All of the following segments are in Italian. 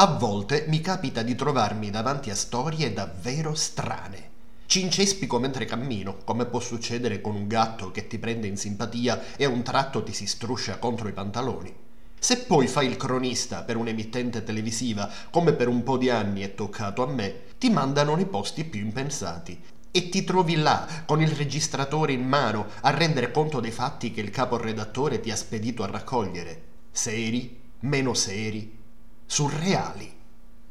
A volte mi capita di trovarmi davanti a storie davvero strane. Ci incespico mentre cammino, come può succedere con un gatto che ti prende in simpatia e a un tratto ti si struscia contro i pantaloni. Se poi fai il cronista per un'emittente televisiva, come per un po' di anni è toccato a me, ti mandano nei posti più impensati e ti trovi là con il registratore in mano a rendere conto dei fatti che il caporedattore ti ha spedito a raccogliere. Seri, meno seri, surreali.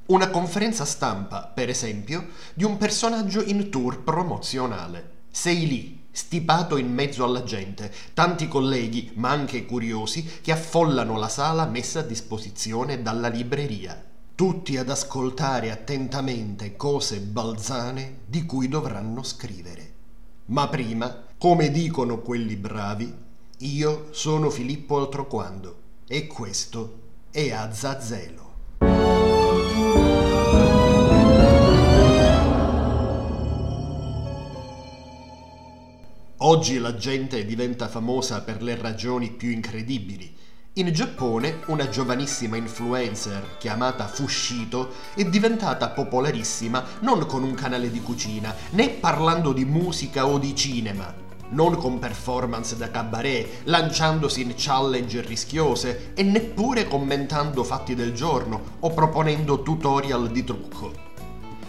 Una conferenza stampa, per esempio, di un personaggio in tour promozionale. Sei lì, stipato in mezzo alla gente, tanti colleghi, ma anche curiosi, che affollano la sala messa a disposizione dalla libreria tutti ad ascoltare attentamente cose balzane di cui dovranno scrivere. Ma prima, come dicono quelli bravi, io sono Filippo Altroquando e questo è Azzazelo. Oggi la gente diventa famosa per le ragioni più incredibili. In Giappone una giovanissima influencer chiamata Fushito è diventata popolarissima non con un canale di cucina, né parlando di musica o di cinema, non con performance da cabaret, lanciandosi in challenge rischiose e neppure commentando fatti del giorno o proponendo tutorial di trucco.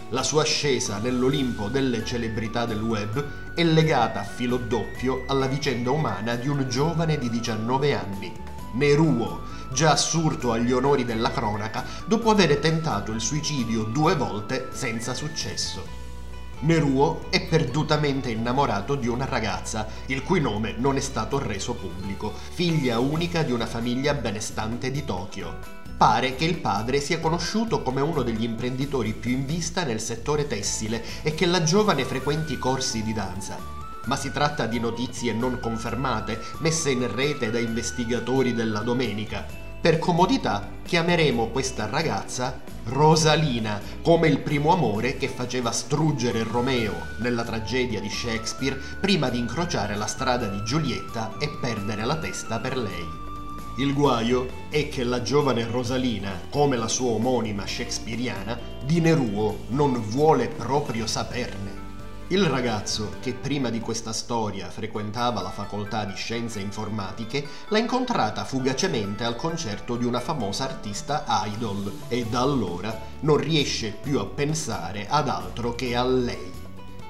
La sua ascesa nell'Olimpo delle celebrità del web è legata a filo doppio alla vicenda umana di un giovane di 19 anni Neruo, già assurto agli onori della cronaca dopo aver tentato il suicidio due volte senza successo. Neruo è perdutamente innamorato di una ragazza, il cui nome non è stato reso pubblico, figlia unica di una famiglia benestante di Tokyo. Pare che il padre sia conosciuto come uno degli imprenditori più in vista nel settore tessile e che la giovane frequenti corsi di danza ma si tratta di notizie non confermate, messe in rete da investigatori della domenica. Per comodità chiameremo questa ragazza Rosalina, come il primo amore che faceva struggere Romeo nella tragedia di Shakespeare prima di incrociare la strada di Giulietta e perdere la testa per lei. Il guaio è che la giovane Rosalina, come la sua omonima shakespeariana, di Neruo non vuole proprio saperne. Il ragazzo, che prima di questa storia frequentava la facoltà di scienze informatiche, l'ha incontrata fugacemente al concerto di una famosa artista idol e da allora non riesce più a pensare ad altro che a lei.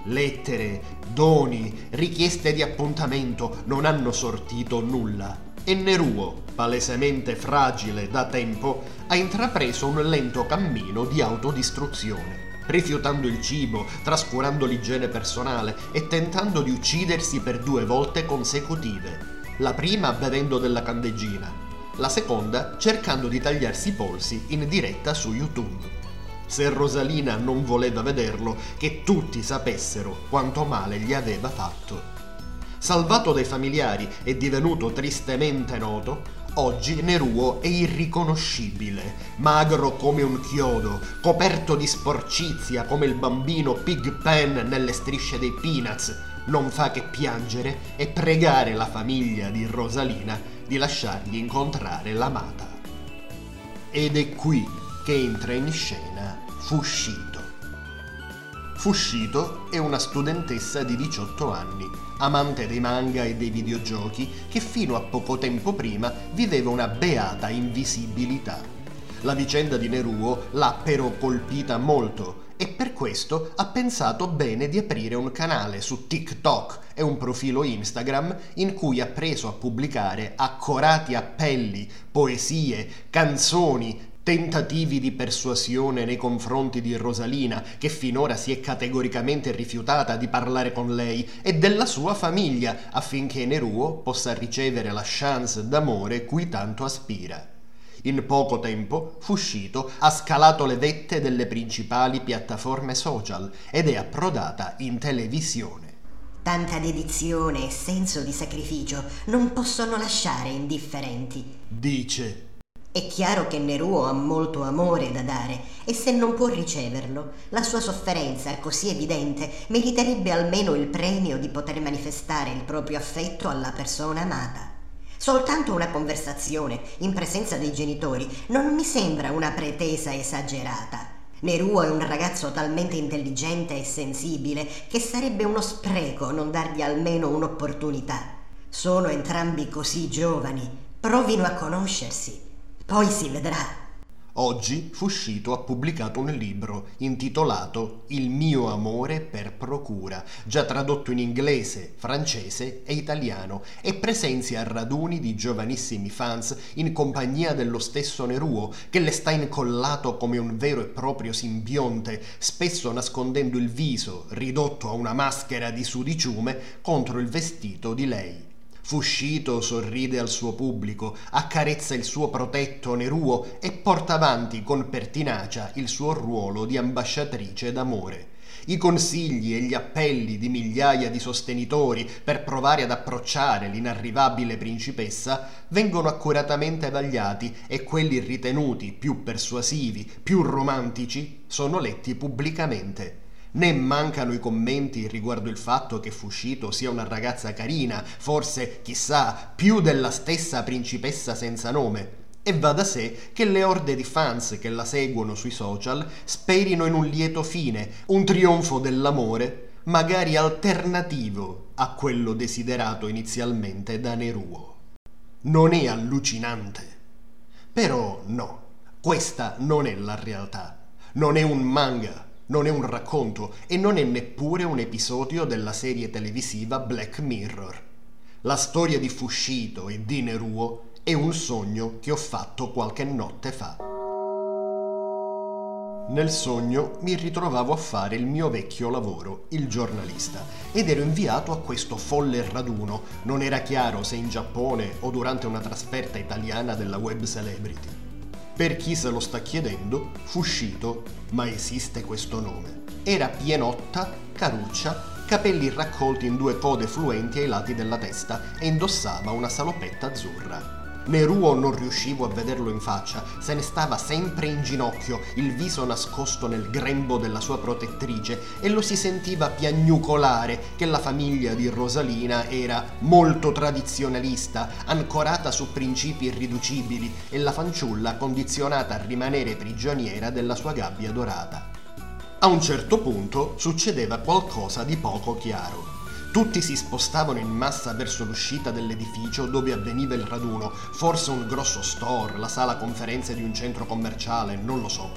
Lettere, doni, richieste di appuntamento non hanno sortito nulla e Neruo, palesemente fragile da tempo, ha intrapreso un lento cammino di autodistruzione rifiutando il cibo, trascurando l'igiene personale e tentando di uccidersi per due volte consecutive. La prima bevendo della candeggina, la seconda cercando di tagliarsi i polsi in diretta su YouTube. Se Rosalina non voleva vederlo, che tutti sapessero quanto male gli aveva fatto. Salvato dai familiari e divenuto tristemente noto, Oggi Neruo è irriconoscibile, magro come un chiodo, coperto di sporcizia come il bambino Pig Pen nelle strisce dei Peanuts. Non fa che piangere e pregare la famiglia di Rosalina di lasciargli incontrare l'amata. Ed è qui che entra in scena Fushito. Fushito è una studentessa di 18 anni, amante dei manga e dei videogiochi, che fino a poco tempo prima viveva una beata invisibilità. La vicenda di Neruo l'ha però colpita molto e per questo ha pensato bene di aprire un canale su TikTok e un profilo Instagram in cui ha preso a pubblicare accorati appelli, poesie, canzoni, tentativi di persuasione nei confronti di Rosalina, che finora si è categoricamente rifiutata di parlare con lei, e della sua famiglia, affinché Neruo possa ricevere la chance d'amore cui tanto aspira. In poco tempo Fushito ha scalato le vette delle principali piattaforme social ed è approdata in televisione. Tanta dedizione e senso di sacrificio non possono lasciare indifferenti, dice è chiaro che Neruo ha molto amore da dare e se non può riceverlo, la sua sofferenza, così evidente, meriterebbe almeno il premio di poter manifestare il proprio affetto alla persona amata. Soltanto una conversazione in presenza dei genitori non mi sembra una pretesa esagerata. Neruo è un ragazzo talmente intelligente e sensibile che sarebbe uno spreco non dargli almeno un'opportunità. Sono entrambi così giovani, provino a conoscersi, poi si vedrà. Oggi Fuscito ha pubblicato un libro intitolato Il mio amore per procura, già tradotto in inglese, francese e italiano, e presenzia raduni di giovanissimi fans in compagnia dello stesso Neruo, che le sta incollato come un vero e proprio simbionte, spesso nascondendo il viso, ridotto a una maschera di sudiciume, contro il vestito di lei. Fuscito sorride al suo pubblico, accarezza il suo protetto Neruo e porta avanti con pertinacia il suo ruolo di ambasciatrice d'amore. I consigli e gli appelli di migliaia di sostenitori per provare ad approcciare l'inarrivabile principessa vengono accuratamente vagliati e quelli ritenuti più persuasivi, più romantici, sono letti pubblicamente né mancano i commenti riguardo il fatto che Fuscito sia una ragazza carina, forse, chissà, più della stessa principessa senza nome. E va da sé che le orde di fans che la seguono sui social sperino in un lieto fine, un trionfo dell'amore, magari alternativo a quello desiderato inizialmente da Neruo. Non è allucinante? Però no, questa non è la realtà. Non è un manga, non è un racconto e non è neppure un episodio della serie televisiva Black Mirror. La storia di Fuscito e di Neruo è un sogno che ho fatto qualche notte fa. Nel sogno mi ritrovavo a fare il mio vecchio lavoro, il giornalista, ed ero inviato a questo folle raduno, non era chiaro se in Giappone o durante una trasferta italiana della web celebrity. Per chi se lo sta chiedendo, Fuscito, ma esiste questo nome, era pienotta, caruccia, capelli raccolti in due code fluenti ai lati della testa e indossava una salopetta azzurra. Neruo non riuscivo a vederlo in faccia, se ne stava sempre in ginocchio, il viso nascosto nel grembo della sua protettrice e lo si sentiva piagnucolare che la famiglia di Rosalina era molto tradizionalista, ancorata su principi irriducibili e la fanciulla condizionata a rimanere prigioniera della sua gabbia dorata. A un certo punto succedeva qualcosa di poco chiaro. Tutti si spostavano in massa verso l'uscita dell'edificio dove avveniva il raduno, forse un grosso store, la sala conferenze di un centro commerciale, non lo so.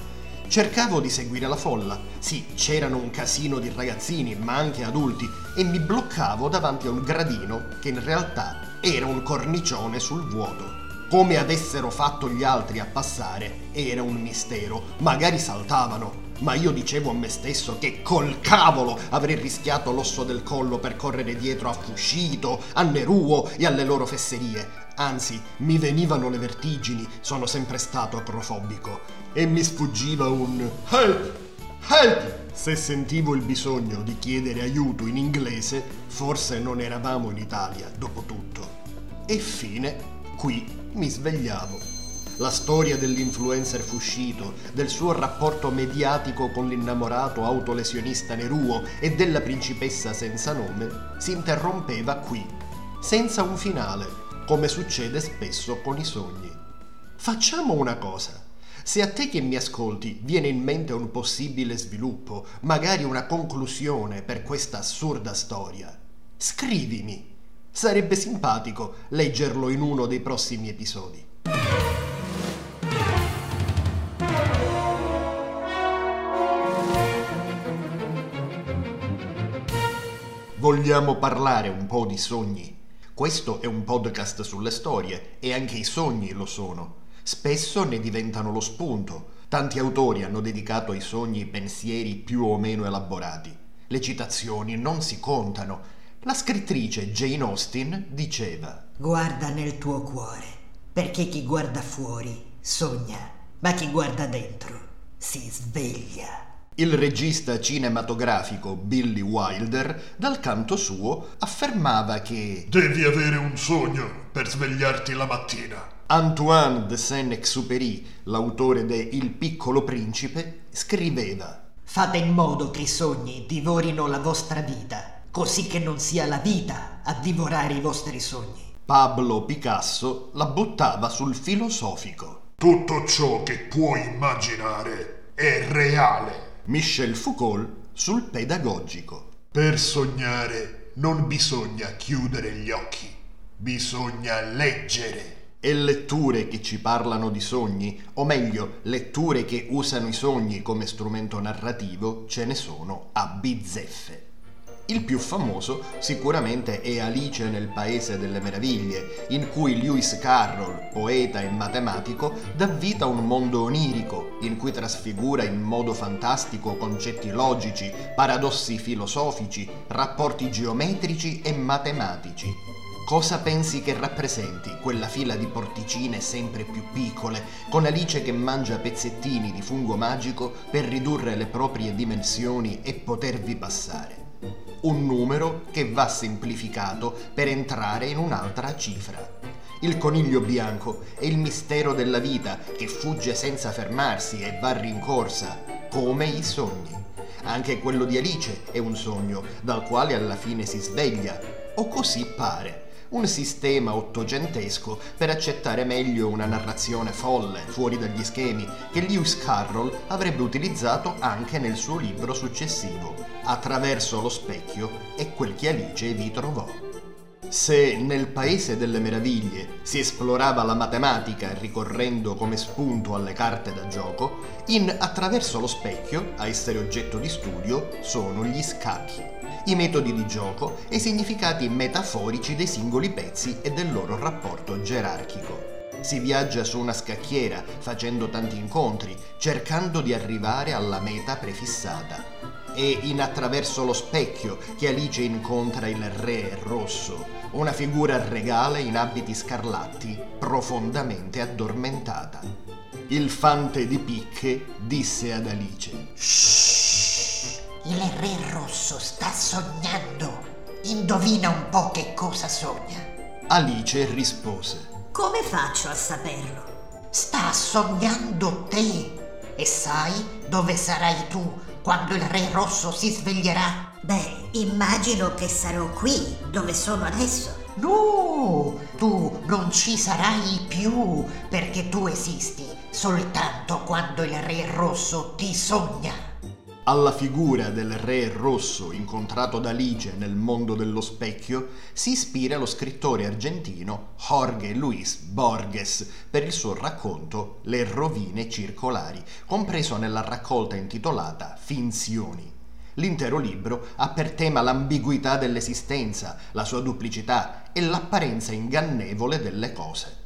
Cercavo di seguire la folla. Sì, c'erano un casino di ragazzini, ma anche adulti, e mi bloccavo davanti a un gradino che in realtà era un cornicione sul vuoto. Come avessero fatto gli altri a passare era un mistero. Magari saltavano, ma io dicevo a me stesso che col cavolo avrei rischiato l'osso del collo per correre dietro a Fuscito, a Neruo e alle loro fesserie. Anzi, mi venivano le vertigini, sono sempre stato acrofobico. E mi sfuggiva un help, help! Se sentivo il bisogno di chiedere aiuto in inglese, forse non eravamo in Italia, dopo tutto. E fine, qui mi svegliavo. La storia dell'influencer Fuscito, del suo rapporto mediatico con l'innamorato autolesionista Neruo e della principessa senza nome si interrompeva qui, senza un finale, come succede spesso con i sogni. Facciamo una cosa. Se a te che mi ascolti viene in mente un possibile sviluppo, magari una conclusione per questa assurda storia, scrivimi. Sarebbe simpatico leggerlo in uno dei prossimi episodi. Vogliamo parlare un po' di sogni? Questo è un podcast sulle storie e anche i sogni lo sono. Spesso ne diventano lo spunto. Tanti autori hanno dedicato ai sogni pensieri più o meno elaborati. Le citazioni non si contano. La scrittrice Jane Austen diceva Guarda nel tuo cuore, perché chi guarda fuori sogna, ma chi guarda dentro si sveglia. Il regista cinematografico Billy Wilder, dal canto suo, affermava che Devi avere un sogno per svegliarti la mattina. Antoine de Saint-Exupéry, l'autore de Il piccolo principe, scriveva Fate in modo che i sogni divorino la vostra vita, così che non sia la vita a divorare i vostri sogni. Pablo Picasso la buttava sul filosofico. Tutto ciò che puoi immaginare è reale. Michel Foucault sul pedagogico. Per sognare non bisogna chiudere gli occhi, bisogna leggere. E letture che ci parlano di sogni, o meglio, letture che usano i sogni come strumento narrativo, ce ne sono a bizzeffe. Il più famoso sicuramente è Alice nel Paese delle Meraviglie, in cui Lewis Carroll, poeta e matematico, dà vita a un mondo onirico, in cui trasfigura in modo fantastico concetti logici, paradossi filosofici, rapporti geometrici e matematici. Cosa pensi che rappresenti quella fila di porticine sempre più piccole, con Alice che mangia pezzettini di fungo magico per ridurre le proprie dimensioni e potervi passare? Un numero che va semplificato per entrare in un'altra cifra. Il coniglio bianco è il mistero della vita che fugge senza fermarsi e va rincorsa, come i sogni. Anche quello di Alice è un sogno dal quale alla fine si sveglia, o così pare un sistema ottocentesco per accettare meglio una narrazione folle, fuori dagli schemi, che Lewis Carroll avrebbe utilizzato anche nel suo libro successivo, Attraverso lo specchio e quel che Alice vi trovò. Se nel Paese delle Meraviglie si esplorava la matematica ricorrendo come spunto alle carte da gioco, in Attraverso lo specchio, a essere oggetto di studio, sono gli scacchi i metodi di gioco e i significati metaforici dei singoli pezzi e del loro rapporto gerarchico. Si viaggia su una scacchiera facendo tanti incontri, cercando di arrivare alla meta prefissata. È in Attraverso lo specchio che Alice incontra il Re Rosso, una figura regale in abiti scarlatti, profondamente addormentata. Il fante di picche disse ad Alice: Shh! Il re rosso sta sognando. Indovina un po' che cosa sogna. Alice rispose. Come faccio a saperlo? Sta sognando te. E sai dove sarai tu quando il re rosso si sveglierà? Beh, immagino che sarò qui, dove sono adesso. No, tu non ci sarai più perché tu esisti soltanto quando il re rosso ti sogna. Alla figura del re rosso incontrato da Alice nel mondo dello specchio si ispira lo scrittore argentino Jorge Luis Borges per il suo racconto Le rovine circolari, compreso nella raccolta intitolata Finzioni. L'intero libro ha per tema l'ambiguità dell'esistenza, la sua duplicità e l'apparenza ingannevole delle cose.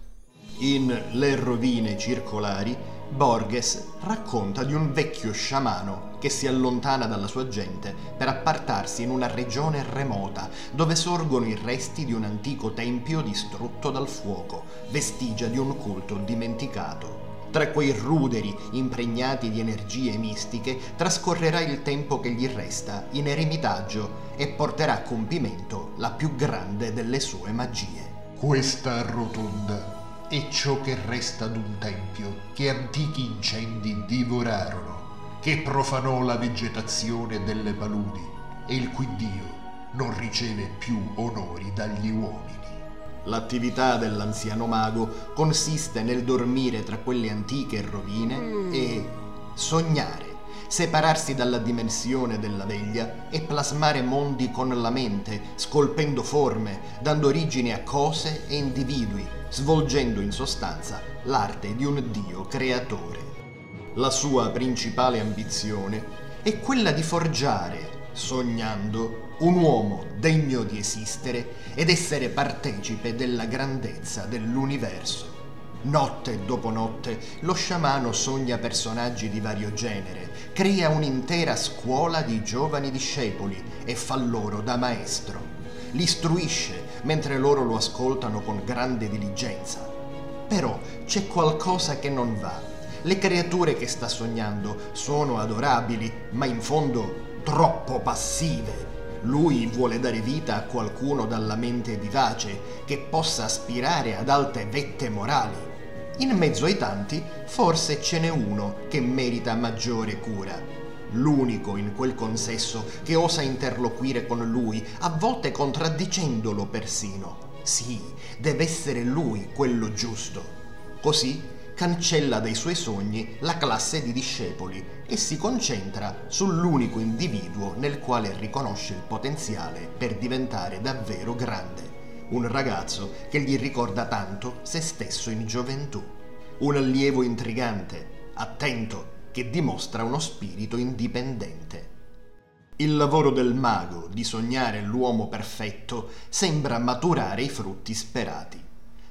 In Le rovine circolari Borges racconta di un vecchio sciamano che si allontana dalla sua gente per appartarsi in una regione remota dove sorgono i resti di un antico tempio distrutto dal fuoco, vestigia di un culto dimenticato. Tra quei ruderi impregnati di energie mistiche trascorrerà il tempo che gli resta in eremitaggio e porterà a compimento la più grande delle sue magie. Questa rotonda è ciò che resta d'un tempio che antichi incendi divorarono, che profanò la vegetazione delle paludi e il cui Dio non riceve più onori dagli uomini. L'attività dell'anziano mago consiste nel dormire tra quelle antiche rovine mm. e sognare, separarsi dalla dimensione della veglia e plasmare mondi con la mente, scolpendo forme, dando origine a cose e individui svolgendo in sostanza l'arte di un Dio creatore. La sua principale ambizione è quella di forgiare, sognando, un uomo degno di esistere ed essere partecipe della grandezza dell'universo. Notte dopo notte lo sciamano sogna personaggi di vario genere, crea un'intera scuola di giovani discepoli e fa loro da maestro. Li istruisce mentre loro lo ascoltano con grande diligenza. Però c'è qualcosa che non va. Le creature che sta sognando sono adorabili, ma in fondo troppo passive. Lui vuole dare vita a qualcuno dalla mente vivace che possa aspirare ad alte vette morali. In mezzo ai tanti, forse ce n'è uno che merita maggiore cura. L'unico in quel consesso che osa interloquire con lui, a volte contraddicendolo persino. Sì, deve essere lui quello giusto. Così cancella dai suoi sogni la classe di discepoli e si concentra sull'unico individuo nel quale riconosce il potenziale per diventare davvero grande. Un ragazzo che gli ricorda tanto se stesso in gioventù. Un allievo intrigante, attento, che dimostra uno spirito indipendente. Il lavoro del mago di sognare l'uomo perfetto sembra maturare i frutti sperati.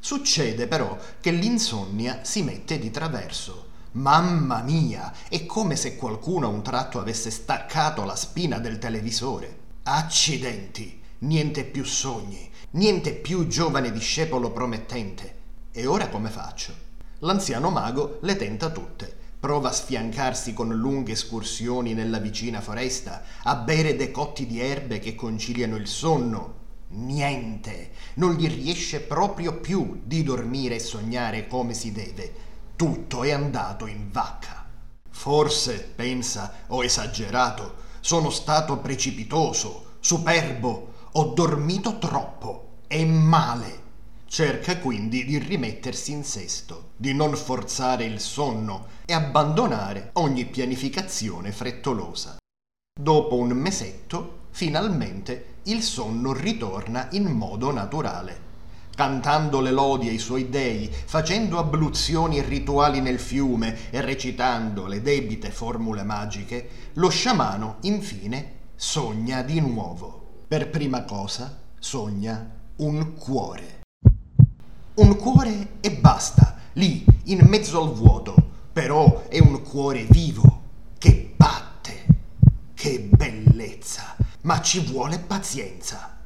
Succede però che l'insonnia si mette di traverso. Mamma mia, è come se qualcuno a un tratto avesse staccato la spina del televisore. Accidenti, niente più sogni, niente più giovane discepolo promettente. E ora come faccio? L'anziano mago le tenta tutte Prova a sfiancarsi con lunghe escursioni nella vicina foresta, a bere decotti di erbe che conciliano il sonno. Niente, non gli riesce proprio più di dormire e sognare come si deve. Tutto è andato in vacca. Forse, pensa, ho esagerato, sono stato precipitoso, superbo, ho dormito troppo e male. Cerca quindi di rimettersi in sesto, di non forzare il sonno e abbandonare ogni pianificazione frettolosa. Dopo un mesetto, finalmente, il sonno ritorna in modo naturale. Cantando le lodi ai suoi dei, facendo abluzioni rituali nel fiume e recitando le debite formule magiche, lo sciamano, infine, sogna di nuovo. Per prima cosa, sogna un cuore. Un cuore e basta, lì, in mezzo al vuoto. Però è un cuore vivo, che batte. Che bellezza! Ma ci vuole pazienza.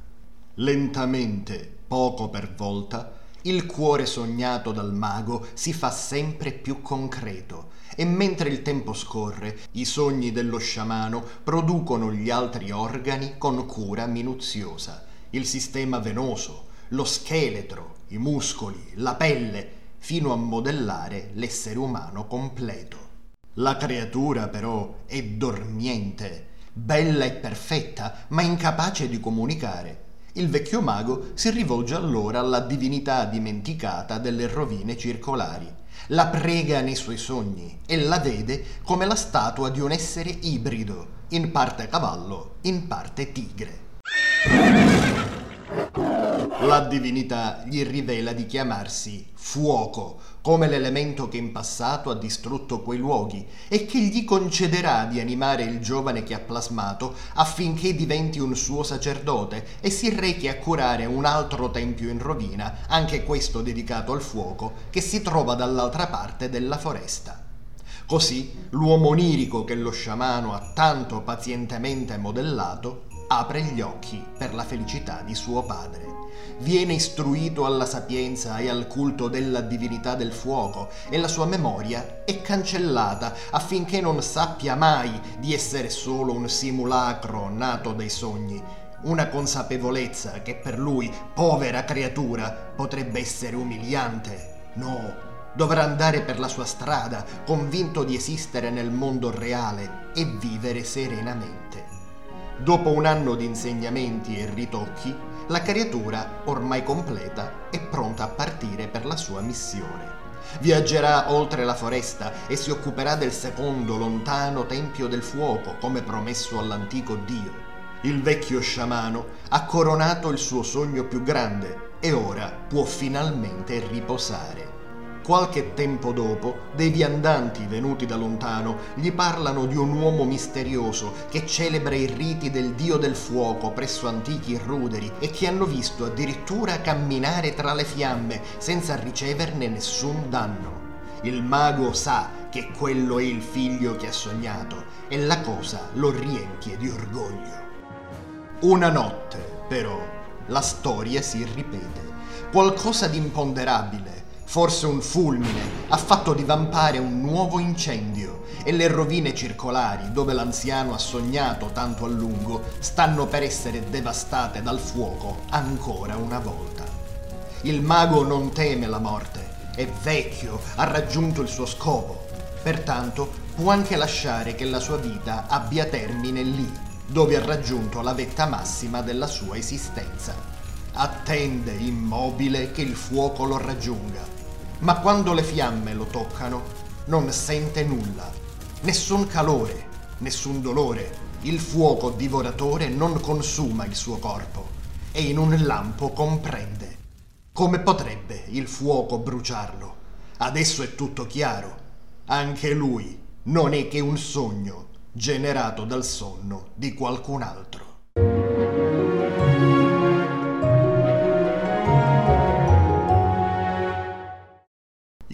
Lentamente, poco per volta, il cuore sognato dal mago si fa sempre più concreto e mentre il tempo scorre, i sogni dello sciamano producono gli altri organi con cura minuziosa. Il sistema venoso, lo scheletro, i muscoli, la pelle, fino a modellare l'essere umano completo. La creatura però è dormiente, bella e perfetta, ma incapace di comunicare. Il vecchio mago si rivolge allora alla divinità dimenticata delle rovine circolari. La prega nei suoi sogni e la vede come la statua di un essere ibrido, in parte cavallo, in parte tigre. La divinità gli rivela di chiamarsi fuoco, come l'elemento che in passato ha distrutto quei luoghi e che gli concederà di animare il giovane che ha plasmato affinché diventi un suo sacerdote e si rechi a curare un altro tempio in rovina, anche questo dedicato al fuoco, che si trova dall'altra parte della foresta. Così l'uomo onirico che lo sciamano ha tanto pazientemente modellato apre gli occhi per la felicità di suo padre viene istruito alla sapienza e al culto della divinità del fuoco e la sua memoria è cancellata affinché non sappia mai di essere solo un simulacro nato dai sogni, una consapevolezza che per lui, povera creatura, potrebbe essere umiliante. No, dovrà andare per la sua strada, convinto di esistere nel mondo reale e vivere serenamente. Dopo un anno di insegnamenti e ritocchi, la creatura, ormai completa, è pronta a partire per la sua missione. Viaggerà oltre la foresta e si occuperà del secondo lontano Tempio del Fuoco, come promesso all'antico Dio. Il vecchio sciamano ha coronato il suo sogno più grande e ora può finalmente riposare. Qualche tempo dopo, dei viandanti venuti da lontano gli parlano di un uomo misterioso che celebra i riti del dio del fuoco presso antichi ruderi e che hanno visto addirittura camminare tra le fiamme senza riceverne nessun danno. Il mago sa che quello è il figlio che ha sognato e la cosa lo riempie di orgoglio. Una notte, però, la storia si ripete. Qualcosa di imponderabile Forse un fulmine ha fatto divampare un nuovo incendio e le rovine circolari dove l'anziano ha sognato tanto a lungo stanno per essere devastate dal fuoco ancora una volta. Il mago non teme la morte, è vecchio, ha raggiunto il suo scopo, pertanto può anche lasciare che la sua vita abbia termine lì, dove ha raggiunto la vetta massima della sua esistenza. attende immobile che il fuoco lo raggiunga. Ma quando le fiamme lo toccano, non sente nulla, nessun calore, nessun dolore. Il fuoco divoratore non consuma il suo corpo e in un lampo comprende. Come potrebbe il fuoco bruciarlo? Adesso è tutto chiaro. Anche lui non è che un sogno generato dal sonno di qualcun altro.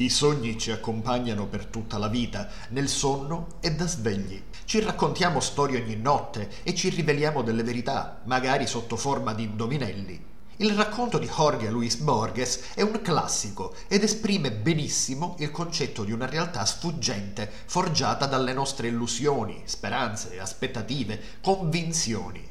I sogni ci accompagnano per tutta la vita, nel sonno e da svegli. Ci raccontiamo storie ogni notte e ci riveliamo delle verità, magari sotto forma di indovinelli. Il racconto di Jorge Luis Borges è un classico ed esprime benissimo il concetto di una realtà sfuggente, forgiata dalle nostre illusioni, speranze, aspettative, convinzioni.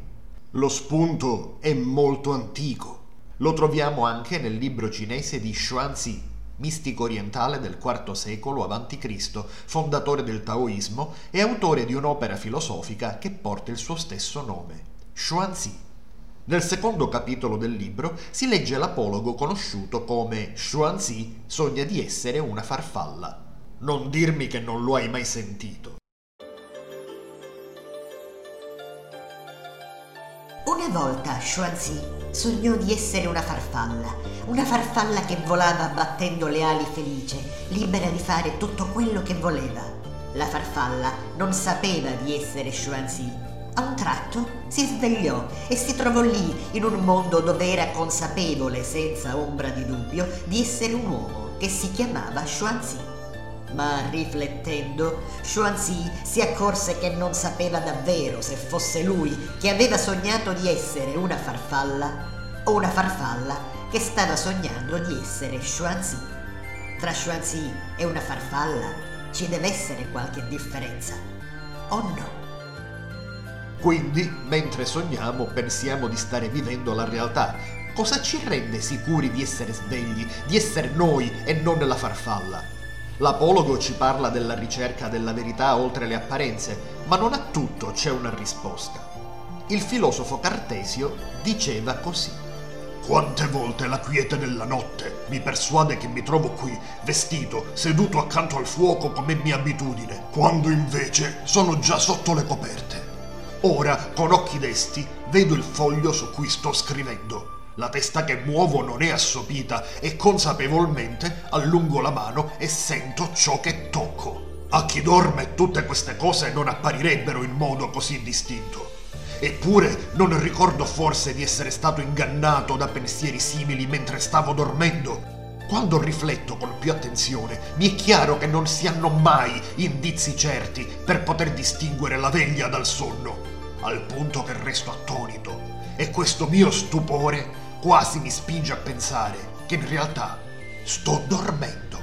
Lo spunto è molto antico. Lo troviamo anche nel libro cinese di Xuanzi, mistico orientale del IV secolo a.C., fondatore del Taoismo e autore di un'opera filosofica che porta il suo stesso nome, Xuanzi. Nel secondo capitolo del libro si legge l'apologo conosciuto come Xuanzi sogna di essere una farfalla. Non dirmi che non lo hai mai sentito. Una volta Xuanzi sognò di essere una farfalla, una farfalla che volava battendo le ali felice, libera di fare tutto quello che voleva. La farfalla non sapeva di essere Xuanzi. A un tratto si svegliò e si trovò lì in un mondo dove era consapevole, senza ombra di dubbio, di essere un uomo che si chiamava Xuanzi ma riflettendo, Xuanzi si accorse che non sapeva davvero se fosse lui che aveva sognato di essere una farfalla o una farfalla che stava sognando di essere Xuanzi. Tra Xuanzi e una farfalla ci deve essere qualche differenza, o no? Quindi, mentre sogniamo, pensiamo di stare vivendo la realtà. Cosa ci rende sicuri di essere svegli, di essere noi e non la farfalla? L'apologo ci parla della ricerca della verità oltre le apparenze, ma non a tutto c'è una risposta. Il filosofo Cartesio diceva così. Quante volte la quiete della notte mi persuade che mi trovo qui, vestito, seduto accanto al fuoco come mia abitudine, quando invece sono già sotto le coperte. Ora, con occhi desti, vedo il foglio su cui sto scrivendo la testa che muovo non è assopita e consapevolmente allungo la mano e sento ciò che tocco. A chi dorme tutte queste cose non apparirebbero in modo così distinto. Eppure non ricordo forse di essere stato ingannato da pensieri simili mentre stavo dormendo. Quando rifletto con più attenzione, mi è chiaro che non si hanno mai indizi certi per poter distinguere la veglia dal sonno, al punto che resto attonito. E questo mio stupore quasi mi spinge a pensare che in realtà sto dormendo.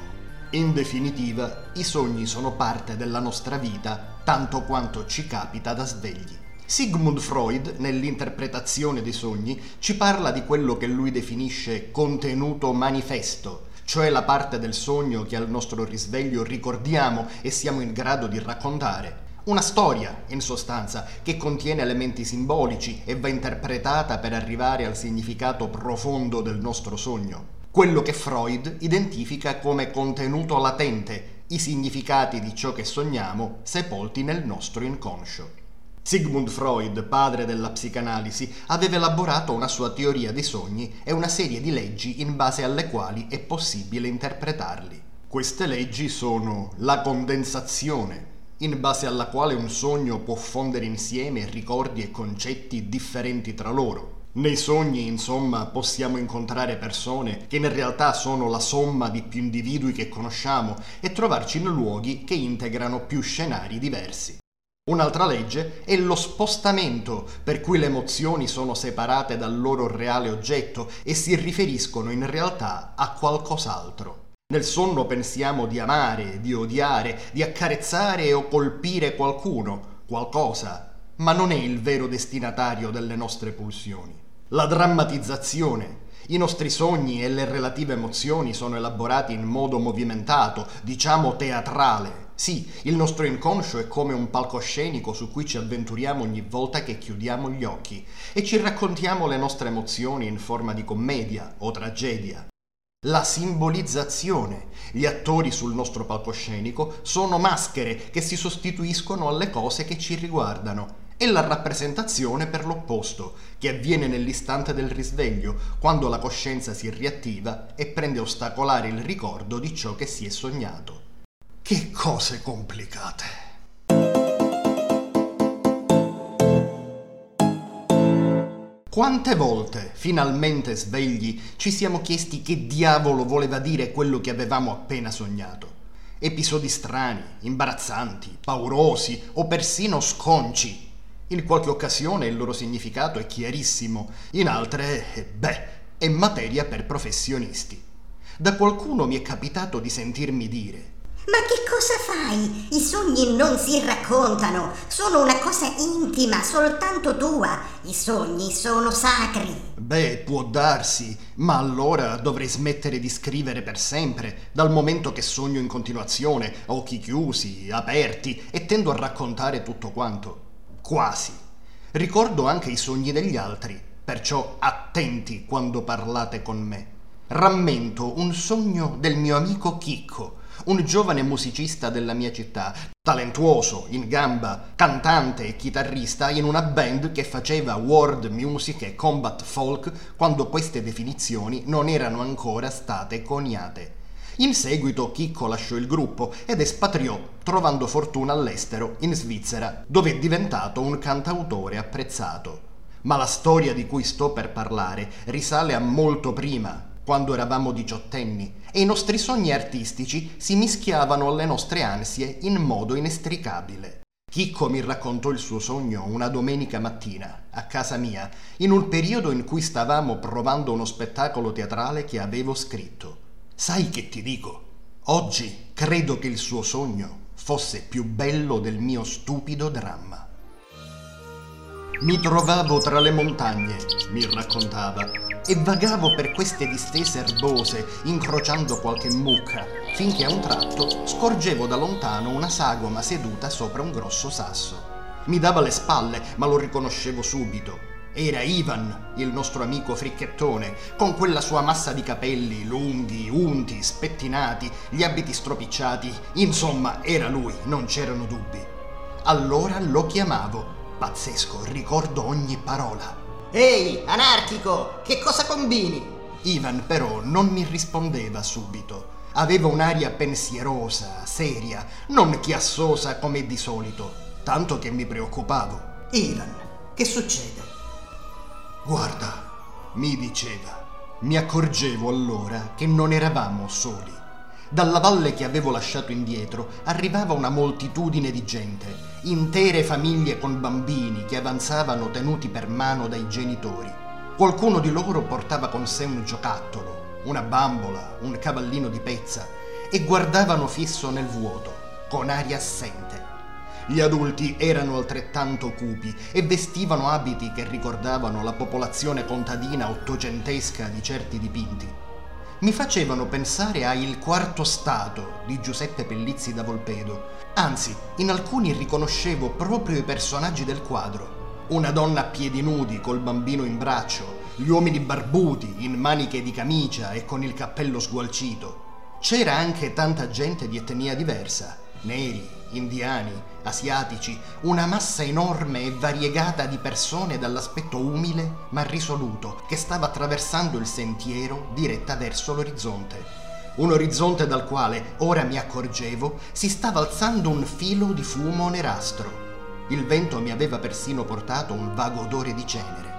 In definitiva, i sogni sono parte della nostra vita tanto quanto ci capita da svegli. Sigmund Freud, nell'interpretazione dei sogni, ci parla di quello che lui definisce contenuto manifesto, cioè la parte del sogno che al nostro risveglio ricordiamo e siamo in grado di raccontare. Una storia, in sostanza, che contiene elementi simbolici e va interpretata per arrivare al significato profondo del nostro sogno. Quello che Freud identifica come contenuto latente, i significati di ciò che sogniamo sepolti nel nostro inconscio. Sigmund Freud, padre della psicanalisi, aveva elaborato una sua teoria dei sogni e una serie di leggi in base alle quali è possibile interpretarli. Queste leggi sono la condensazione, in base alla quale un sogno può fondere insieme ricordi e concetti differenti tra loro. Nei sogni, insomma, possiamo incontrare persone che in realtà sono la somma di più individui che conosciamo e trovarci in luoghi che integrano più scenari diversi. Un'altra legge è lo spostamento, per cui le emozioni sono separate dal loro reale oggetto e si riferiscono in realtà a qualcos'altro. Nel sonno pensiamo di amare, di odiare, di accarezzare o colpire qualcuno, qualcosa, ma non è il vero destinatario delle nostre pulsioni. La drammatizzazione, i nostri sogni e le relative emozioni sono elaborati in modo movimentato, diciamo teatrale, Sì, il nostro inconscio è come un palcoscenico su cui ci avventuriamo ogni volta che chiudiamo gli occhi e ci raccontiamo le nostre emozioni in forma di commedia o tragedia. La simbolizzazione. Gli attori sul nostro palcoscenico sono maschere che si sostituiscono alle cose che ci riguardano e la rappresentazione per l'opposto, che avviene nell'istante del risveglio, quando la coscienza si riattiva e prende a ostacolare il ricordo di ciò che si è sognato. Che cose complicate. Quante volte, finalmente svegli, ci siamo chiesti che diavolo voleva dire quello che avevamo appena sognato? Episodi strani, imbarazzanti, paurosi o persino sconci. In qualche occasione il loro significato è chiarissimo, in altre, beh, è materia per professionisti. Da qualcuno mi è capitato di sentirmi dire ma che cosa fai? I sogni non si raccontano, sono una cosa intima, soltanto tua. I sogni sono sacri. Beh, può darsi, ma allora dovrei smettere di scrivere per sempre, dal momento che sogno in continuazione, a occhi chiusi, aperti, e tendo a raccontare tutto quanto. Quasi. Ricordo anche i sogni degli altri, perciò attenti quando parlate con me. Rammento un sogno del mio amico Chicco un giovane musicista della mia città, talentuoso, in gamba, cantante e chitarrista in una band che faceva world music e combat folk quando queste definizioni non erano ancora state coniate. In seguito Chicco lasciò il gruppo ed espatriò, trovando fortuna all'estero, in Svizzera, dove è diventato un cantautore apprezzato. Ma la storia di cui sto per parlare risale a molto prima, quando eravamo diciottenni e i nostri sogni artistici si mischiavano alle nostre ansie in modo inestricabile. Chicco mi raccontò il suo sogno una domenica mattina, a casa mia, in un periodo in cui stavamo provando uno spettacolo teatrale che avevo scritto. Sai che ti dico? Oggi credo che il suo sogno fosse più bello del mio stupido dramma. Mi trovavo tra le montagne, mi raccontava, e vagavo per queste distese erbose, incrociando qualche mucca, finché a un tratto scorgevo da lontano una sagoma seduta sopra un grosso sasso. Mi dava le spalle, ma lo riconoscevo subito. Era Ivan, il nostro amico fricchettone, con quella sua massa di capelli lunghi, unti, spettinati, gli abiti stropicciati, insomma, era lui, non c'erano dubbi. Allora lo chiamavo. Pazzesco, ricordo ogni parola. Ehi, anarchico, che cosa combini? Ivan però non mi rispondeva subito. Aveva un'aria pensierosa, seria, non chiassosa come di solito, tanto che mi preoccupavo. Ivan, che succede? Guarda, mi diceva. Mi accorgevo allora che non eravamo soli. Dalla valle che avevo lasciato indietro arrivava una moltitudine di gente, intere famiglie con bambini che avanzavano tenuti per mano dai genitori. Qualcuno di loro portava con sé un giocattolo, una bambola, un cavallino di pezza e guardavano fisso nel vuoto, con aria assente. Gli adulti erano altrettanto cupi e vestivano abiti che ricordavano la popolazione contadina ottocentesca di certi dipinti mi facevano pensare a Il quarto stato di Giuseppe Pellizzi da Volpedo. Anzi, in alcuni riconoscevo proprio i personaggi del quadro. Una donna a piedi nudi col bambino in braccio, gli uomini barbuti in maniche di camicia e con il cappello sgualcito. C'era anche tanta gente di etnia diversa, neri, indiani, asiatici, una massa enorme e variegata di persone dall'aspetto umile ma risoluto che stava attraversando il sentiero diretta verso l'orizzonte. Un orizzonte dal quale, ora mi accorgevo, si stava alzando un filo di fumo nerastro. Il vento mi aveva persino portato un vago odore di cenere.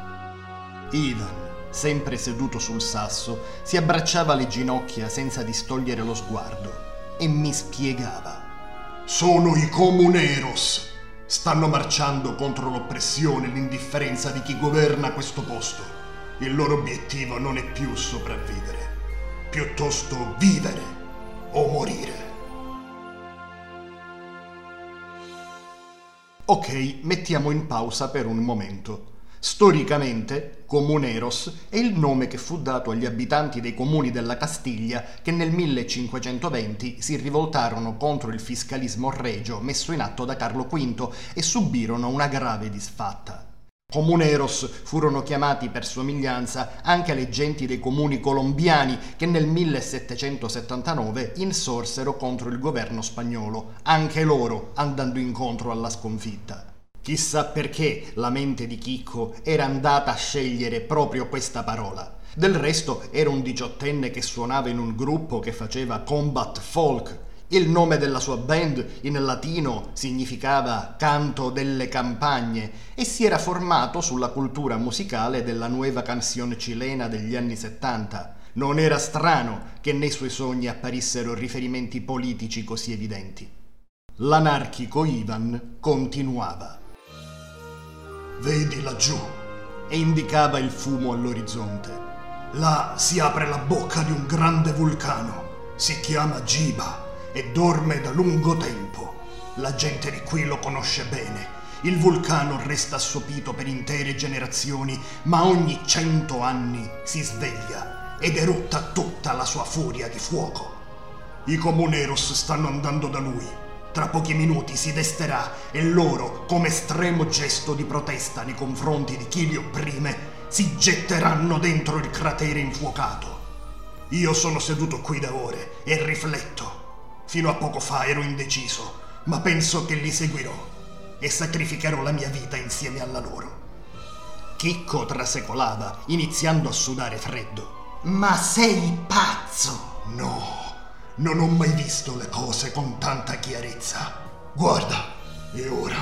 Ivan, sempre seduto sul sasso, si abbracciava le ginocchia senza distogliere lo sguardo e mi spiegava. Sono i comuneros. Stanno marciando contro l'oppressione e l'indifferenza di chi governa questo posto. Il loro obiettivo non è più sopravvivere, piuttosto vivere o morire. Ok, mettiamo in pausa per un momento. Storicamente, Comuneros è il nome che fu dato agli abitanti dei comuni della Castiglia che nel 1520 si rivoltarono contro il fiscalismo regio messo in atto da Carlo V e subirono una grave disfatta. Comuneros furono chiamati per somiglianza anche le genti dei comuni colombiani che nel 1779 insorsero contro il governo spagnolo, anche loro andando incontro alla sconfitta. Chissà perché la mente di Chicco era andata a scegliere proprio questa parola. Del resto era un diciottenne che suonava in un gruppo che faceva combat folk. Il nome della sua band in latino significava canto delle campagne e si era formato sulla cultura musicale della nuova canzone cilena degli anni 70. Non era strano che nei suoi sogni apparissero riferimenti politici così evidenti. L'anarchico Ivan continuava. Vedi laggiù. E indicava il fumo all'orizzonte. Là si apre la bocca di un grande vulcano. Si chiama Giba e dorme da lungo tempo. La gente di qui lo conosce bene. Il vulcano resta assopito per intere generazioni, ma ogni cento anni si sveglia ed erutta tutta la sua furia di fuoco. I comuneros stanno andando da lui tra pochi minuti si desterà e loro, come estremo gesto di protesta nei confronti di chi li opprime, si getteranno dentro il cratere infuocato. Io sono seduto qui da ore e rifletto. Fino a poco fa ero indeciso, ma penso che li seguirò e sacrificherò la mia vita insieme alla loro. Chicco trasecolava, iniziando a sudare freddo. Ma sei pazzo! No, non ho mai visto le cose con tanta chiarezza. Guarda, e ora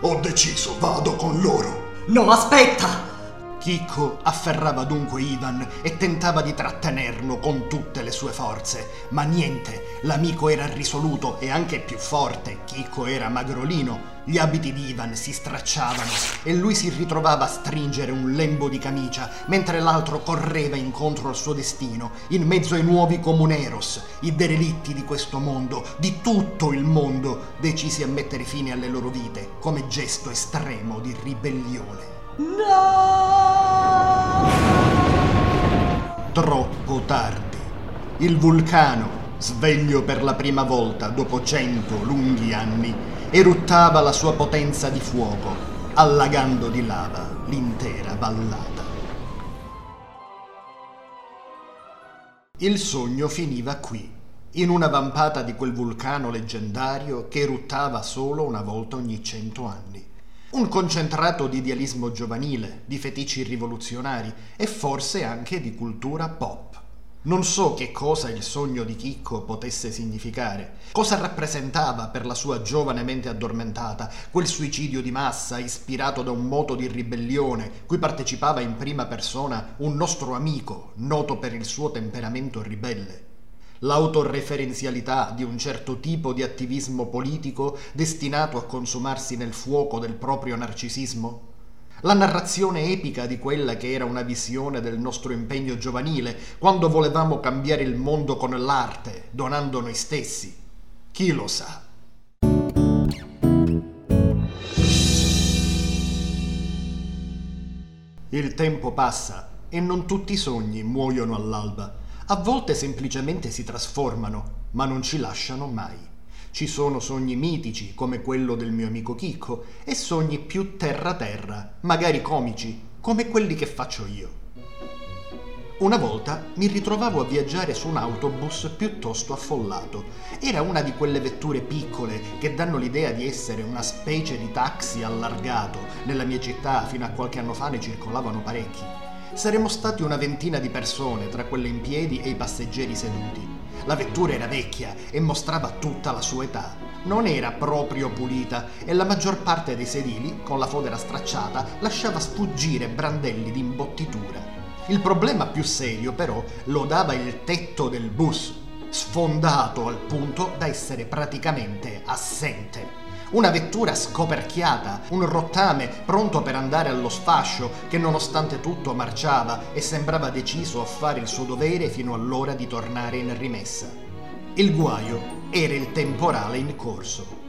ho deciso, vado con loro. No, aspetta! Chicco afferrava dunque Ivan e tentava di trattenerlo con tutte le sue forze, ma niente, l'amico era risoluto e anche più forte, Chicco era magrolino, gli abiti di Ivan si stracciavano e lui si ritrovava a stringere un lembo di camicia, mentre l'altro correva incontro al suo destino, in mezzo ai nuovi comuneros, i derelitti di questo mondo, di tutto il mondo, decisi a mettere fine alle loro vite come gesto estremo di ribellione. No! Troppo tardi. Il vulcano, sveglio per la prima volta dopo cento lunghi anni, eruttava la sua potenza di fuoco, allagando di lava l'intera vallata. Il sogno finiva qui, in una vampata di quel vulcano leggendario che eruttava solo una volta ogni cento anni. Un concentrato di idealismo giovanile, di feticci rivoluzionari e forse anche di cultura pop. Non so che cosa il sogno di Chicco potesse significare, cosa rappresentava per la sua giovane mente addormentata quel suicidio di massa ispirato da un moto di ribellione cui partecipava in prima persona un nostro amico noto per il suo temperamento ribelle l'autoreferenzialità di un certo tipo di attivismo politico destinato a consumarsi nel fuoco del proprio narcisismo? La narrazione epica di quella che era una visione del nostro impegno giovanile, quando volevamo cambiare il mondo con l'arte, donando noi stessi. Chi lo sa? Il tempo passa e non tutti i sogni muoiono all'alba. A volte semplicemente si trasformano, ma non ci lasciano mai. Ci sono sogni mitici, come quello del mio amico Chicco, e sogni più terra-terra, magari comici, come quelli che faccio io. Una volta mi ritrovavo a viaggiare su un autobus piuttosto affollato. Era una di quelle vetture piccole che danno l'idea di essere una specie di taxi allargato. Nella mia città fino a qualche anno fa ne circolavano parecchi. Saremmo stati una ventina di persone, tra quelle in piedi e i passeggeri seduti. La vettura era vecchia e mostrava tutta la sua età. Non era proprio pulita e la maggior parte dei sedili, con la fodera stracciata, lasciava sfuggire brandelli di imbottitura. Il problema più serio, però, lo dava il tetto del bus, sfondato al punto da essere praticamente assente una vettura scoperchiata, un rottame pronto per andare allo sfascio che nonostante tutto marciava e sembrava deciso a fare il suo dovere fino all'ora di tornare in rimessa. Il guaio era il temporale in corso.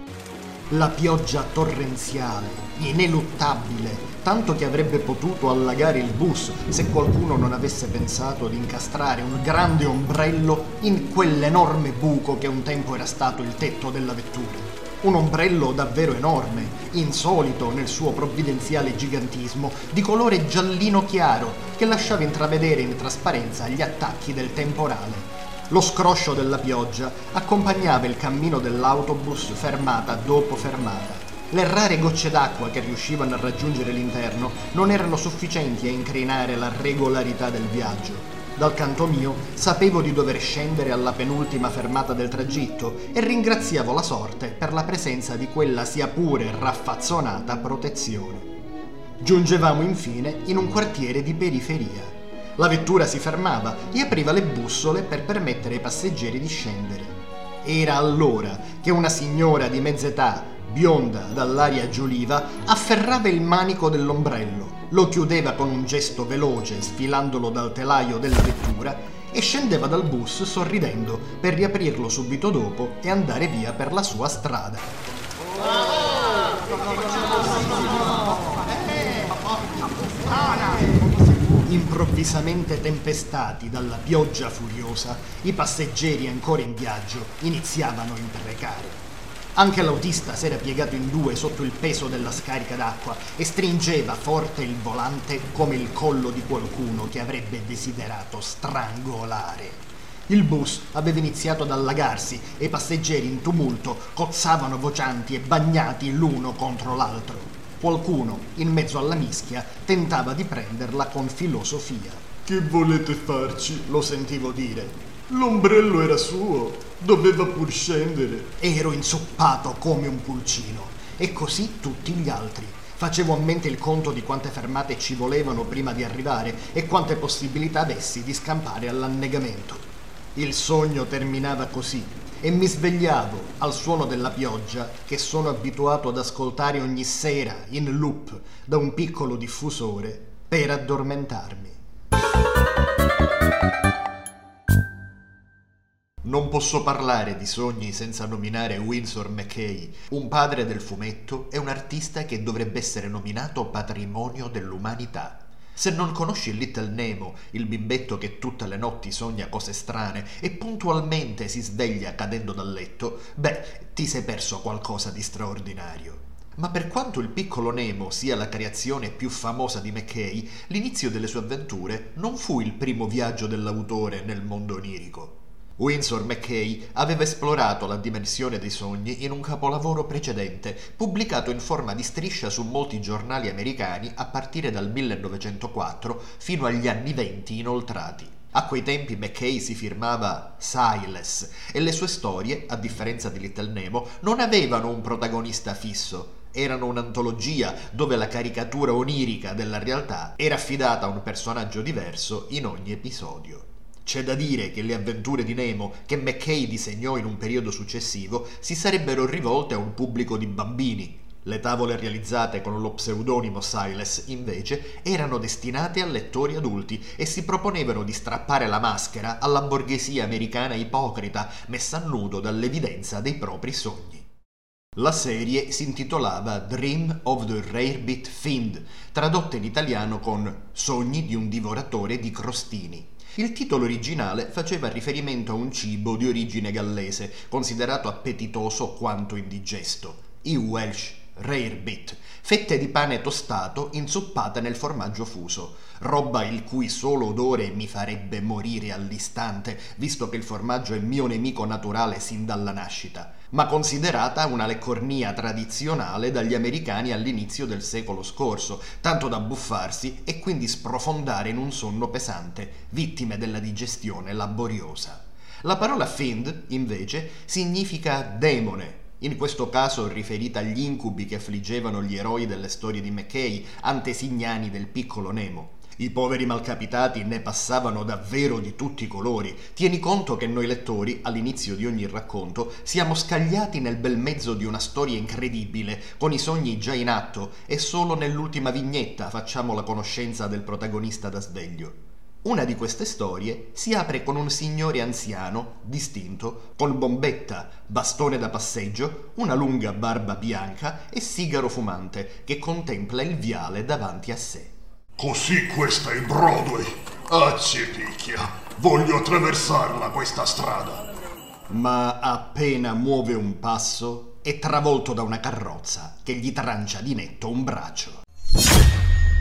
La pioggia torrenziale, ineluttabile, tanto che avrebbe potuto allagare il bus se qualcuno non avesse pensato di incastrare un grande ombrello in quell'enorme buco che un tempo era stato il tetto della vettura. Un ombrello davvero enorme, insolito nel suo provvidenziale gigantismo, di colore giallino chiaro, che lasciava intravedere in trasparenza gli attacchi del temporale. Lo scroscio della pioggia accompagnava il cammino dell'autobus fermata dopo fermata. Le rare gocce d'acqua che riuscivano a raggiungere l'interno non erano sufficienti a incrinare la regolarità del viaggio. Dal canto mio sapevo di dover scendere alla penultima fermata del tragitto e ringraziavo la sorte per la presenza di quella sia pure raffazzonata protezione. Giungevamo infine in un quartiere di periferia. La vettura si fermava e apriva le bussole per permettere ai passeggeri di scendere. Era allora che una signora di mezza età, bionda dall'aria gioliva, afferrava il manico dell'ombrello, lo chiudeva con un gesto veloce, sfilandolo dal telaio della vettura, e scendeva dal bus sorridendo per riaprirlo subito dopo e andare via per la sua strada. Improvvisamente tempestati dalla pioggia furiosa, i passeggeri ancora in viaggio iniziavano a imprecare. Anche l'autista s'era piegato in due sotto il peso della scarica d'acqua e stringeva forte il volante come il collo di qualcuno che avrebbe desiderato strangolare. Il bus aveva iniziato ad allagarsi e i passeggeri in tumulto cozzavano vocianti e bagnati l'uno contro l'altro. Qualcuno, in mezzo alla mischia, tentava di prenderla con filosofia. Che volete farci? lo sentivo dire. L'ombrello era suo, doveva pur scendere. Ero insoppato come un pulcino, e così tutti gli altri. Facevo a mente il conto di quante fermate ci volevano prima di arrivare e quante possibilità avessi di scampare all'annegamento. Il sogno terminava così, e mi svegliavo al suono della pioggia che sono abituato ad ascoltare ogni sera in loop da un piccolo diffusore per addormentarmi. Non posso parlare di sogni senza nominare Winsor McKay, un padre del fumetto e un artista che dovrebbe essere nominato patrimonio dell'umanità. Se non conosci Little Nemo, il bimbetto che tutte le notti sogna cose strane e puntualmente si sveglia cadendo dal letto, beh, ti sei perso qualcosa di straordinario. Ma per quanto il piccolo Nemo sia la creazione più famosa di McKay, l'inizio delle sue avventure non fu il primo viaggio dell'autore nel mondo onirico. Winsor McKay aveva esplorato la dimensione dei sogni in un capolavoro precedente, pubblicato in forma di striscia su molti giornali americani a partire dal 1904 fino agli anni 20 inoltrati. A quei tempi McKay si firmava Silas e le sue storie, a differenza di Little Nemo, non avevano un protagonista fisso, erano un'antologia dove la caricatura onirica della realtà era affidata a un personaggio diverso in ogni episodio. C'è da dire che le avventure di Nemo, che McKay disegnò in un periodo successivo, si sarebbero rivolte a un pubblico di bambini. Le tavole realizzate con lo pseudonimo Silas, invece, erano destinate a lettori adulti e si proponevano di strappare la maschera alla borghesia americana ipocrita, messa a nudo dall'evidenza dei propri sogni. La serie si intitolava Dream of the Rarebit Fiend, tradotta in italiano con Sogni di un divoratore di crostini. Il titolo originale faceva riferimento a un cibo di origine gallese, considerato appetitoso quanto indigesto, i Welsh Rarebit, fette di pane tostato inzuppate nel formaggio fuso, roba il cui solo odore mi farebbe morire all'istante, visto che il formaggio è mio nemico naturale sin dalla nascita ma considerata una leccornia tradizionale dagli americani all'inizio del secolo scorso, tanto da buffarsi e quindi sprofondare in un sonno pesante, vittime della digestione laboriosa. La parola fiend, invece, significa demone, in questo caso riferita agli incubi che affliggevano gli eroi delle storie di McKay, antesignani del piccolo Nemo. I poveri malcapitati ne passavano davvero di tutti i colori. Tieni conto che noi lettori, all'inizio di ogni racconto, siamo scagliati nel bel mezzo di una storia incredibile, con i sogni già in atto, e solo nell'ultima vignetta facciamo la conoscenza del protagonista da sveglio. Una di queste storie si apre con un signore anziano, distinto, con bombetta, bastone da passeggio, una lunga barba bianca e sigaro fumante, che contempla il viale davanti a sé. Così questa è Broadway. Picchia. Voglio attraversarla questa strada. Ma appena muove un passo è travolto da una carrozza che gli trancia di netto un braccio.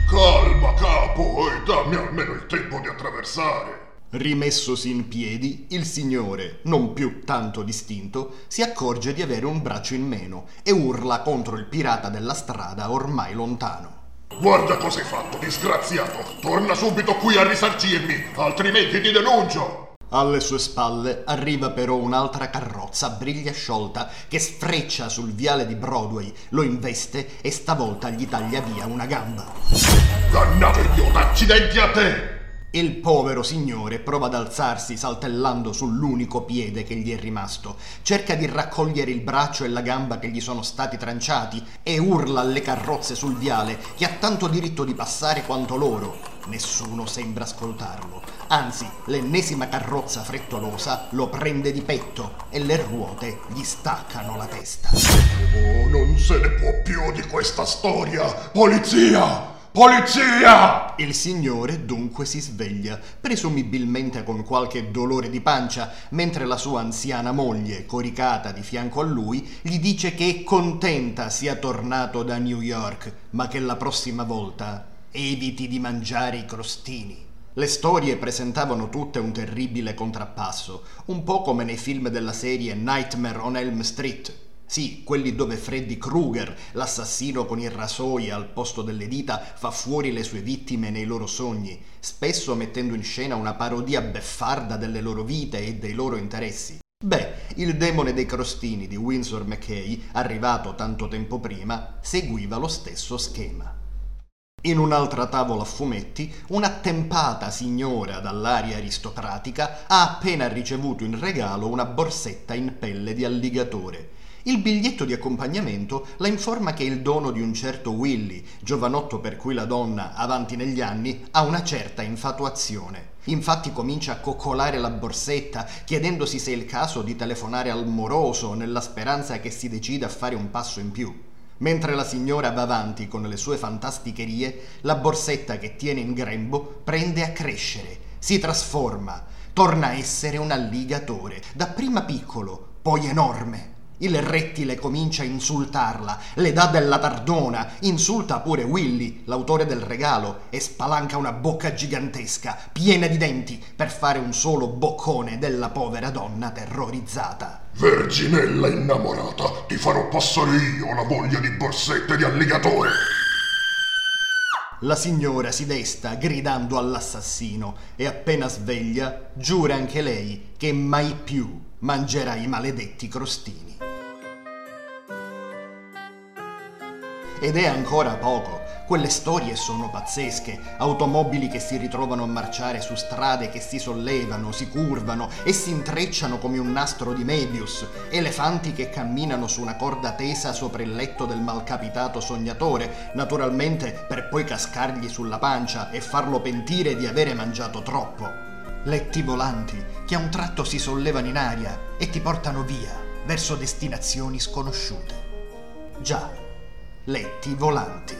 Calma, capo, e dammi almeno il tempo di attraversare. Rimessosi in piedi, il signore, non più tanto distinto, si accorge di avere un braccio in meno e urla contro il pirata della strada ormai lontano. Guarda cosa hai fatto, disgraziato! Torna subito qui a risarcirmi, altrimenti ti denuncio! Alle sue spalle arriva però un'altra carrozza a briglia sciolta che sfreccia sul viale di Broadway, lo investe e stavolta gli taglia via una gamba. Dannato idiota, accidenti a te! Il povero signore prova ad alzarsi saltellando sull'unico piede che gli è rimasto, cerca di raccogliere il braccio e la gamba che gli sono stati tranciati e urla alle carrozze sul viale che ha tanto diritto di passare quanto loro. Nessuno sembra ascoltarlo. Anzi, l'ennesima carrozza frettolosa lo prende di petto e le ruote gli staccano la testa. Oh, non se ne può più di questa storia! Polizia! Polizia! Il signore dunque si sveglia, presumibilmente con qualche dolore di pancia, mentre la sua anziana moglie, coricata di fianco a lui, gli dice che è contenta sia tornato da New York, ma che la prossima volta eviti di mangiare i crostini. Le storie presentavano tutte un terribile contrappasso, un po' come nei film della serie Nightmare on Elm Street. Sì, quelli dove Freddy Krueger, l'assassino con i rasoi al posto delle dita, fa fuori le sue vittime nei loro sogni, spesso mettendo in scena una parodia beffarda delle loro vite e dei loro interessi. Beh, il demone dei crostini di Winsor McKay, arrivato tanto tempo prima, seguiva lo stesso schema. In un'altra tavola a fumetti, un'attempata signora dall'aria aristocratica ha appena ricevuto in regalo una borsetta in pelle di alligatore. Il biglietto di accompagnamento la informa che il dono di un certo Willy, giovanotto per cui la donna, avanti negli anni, ha una certa infatuazione. Infatti comincia a coccolare la borsetta, chiedendosi se è il caso di telefonare al moroso nella speranza che si decida a fare un passo in più. Mentre la signora va avanti con le sue fantasticherie, la borsetta che tiene in grembo prende a crescere, si trasforma, torna a essere un alligatore, dapprima piccolo, poi enorme. Il rettile comincia a insultarla, le dà della tardona, insulta pure Willy, l'autore del regalo, e spalanca una bocca gigantesca, piena di denti, per fare un solo boccone della povera donna terrorizzata. Verginella innamorata, ti farò passare io la voglia di borsette di alligatore! La signora si desta gridando all'assassino e appena sveglia giura anche lei che mai più mangerà i maledetti crostini. Ed è ancora poco. Quelle storie sono pazzesche. Automobili che si ritrovano a marciare su strade che si sollevano, si curvano e si intrecciano come un nastro di Mebius. Elefanti che camminano su una corda tesa sopra il letto del malcapitato sognatore, naturalmente per poi cascargli sulla pancia e farlo pentire di avere mangiato troppo. Letti volanti che a un tratto si sollevano in aria e ti portano via verso destinazioni sconosciute. Già, letti volanti.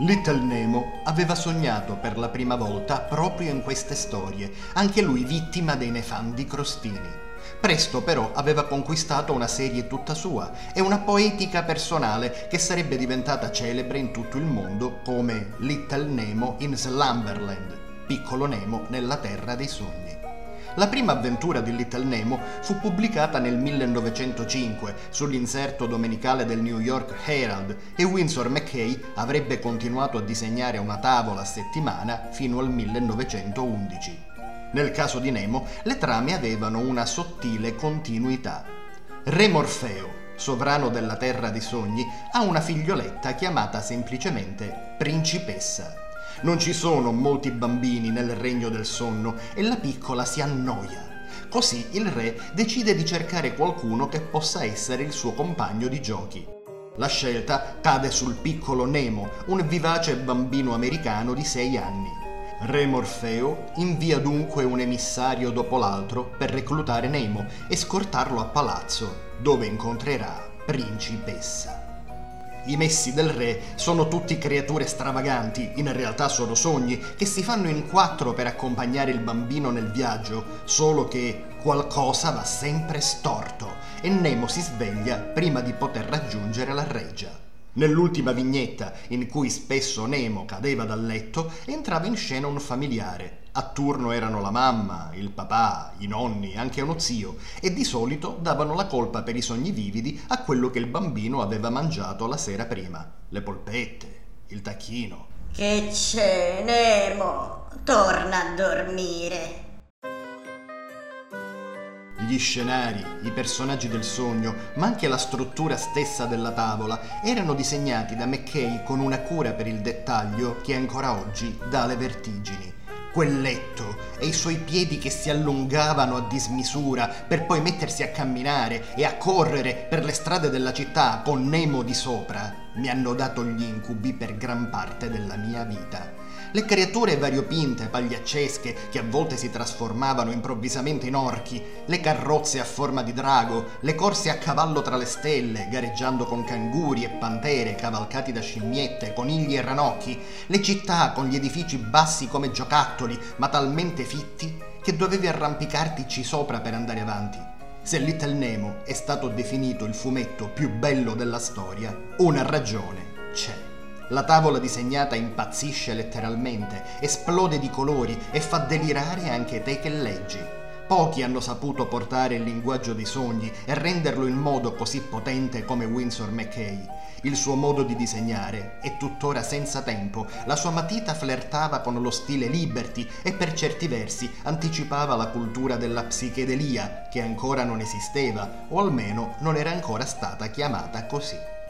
Little Nemo aveva sognato per la prima volta proprio in queste storie, anche lui vittima dei nefandi crostini. Presto però aveva conquistato una serie tutta sua e una poetica personale che sarebbe diventata celebre in tutto il mondo come Little Nemo in Slumberland, piccolo Nemo nella terra dei sogni. La prima avventura di Little Nemo fu pubblicata nel 1905 sull'inserto domenicale del New York Herald e Winsor McKay avrebbe continuato a disegnare una tavola a settimana fino al 1911. Nel caso di Nemo, le trame avevano una sottile continuità. Re Morfeo, sovrano della Terra dei Sogni, ha una figlioletta chiamata semplicemente Principessa. Non ci sono molti bambini nel regno del sonno e la piccola si annoia. Così il re decide di cercare qualcuno che possa essere il suo compagno di giochi. La scelta cade sul piccolo Nemo, un vivace bambino americano di 6 anni. Re Morfeo invia dunque un emissario dopo l'altro per reclutare Nemo e scortarlo a palazzo, dove incontrerà Principessa. I messi del re sono tutti creature stravaganti, in realtà sono sogni, che si fanno in quattro per accompagnare il bambino nel viaggio, solo che qualcosa va sempre storto e Nemo si sveglia prima di poter raggiungere la reggia. Nell'ultima vignetta, in cui spesso Nemo cadeva dal letto, entrava in scena un familiare. A turno erano la mamma, il papà, i nonni, anche uno zio, e di solito davano la colpa per i sogni vividi a quello che il bambino aveva mangiato la sera prima. Le polpette, il tacchino. Che c'è, Nemo? Torna a dormire. Gli scenari, i personaggi del sogno, ma anche la struttura stessa della tavola erano disegnati da McKay con una cura per il dettaglio che ancora oggi dà le vertigini. Quel letto e i suoi piedi che si allungavano a dismisura per poi mettersi a camminare e a correre per le strade della città con Nemo di sopra mi hanno dato gli incubi per gran parte della mia vita. Le creature variopinte, pagliaccesche, che a volte si trasformavano improvvisamente in orchi, le carrozze a forma di drago, le corse a cavallo tra le stelle, gareggiando con canguri e pantere cavalcati da scimmiette, conigli e ranocchi, le città con gli edifici bassi come giocattoli, ma talmente fitti che dovevi arrampicartici sopra per andare avanti. Se Little Nemo è stato definito il fumetto più bello della storia, una ragione c'è. La tavola disegnata impazzisce letteralmente, esplode di colori e fa delirare anche te che leggi. Pochi hanno saputo portare il linguaggio dei sogni e renderlo in modo così potente come Winsor McKay. Il suo modo di disegnare è tuttora senza tempo, la sua matita flirtava con lo stile Liberty e per certi versi anticipava la cultura della psichedelia, che ancora non esisteva, o almeno non era ancora stata chiamata così.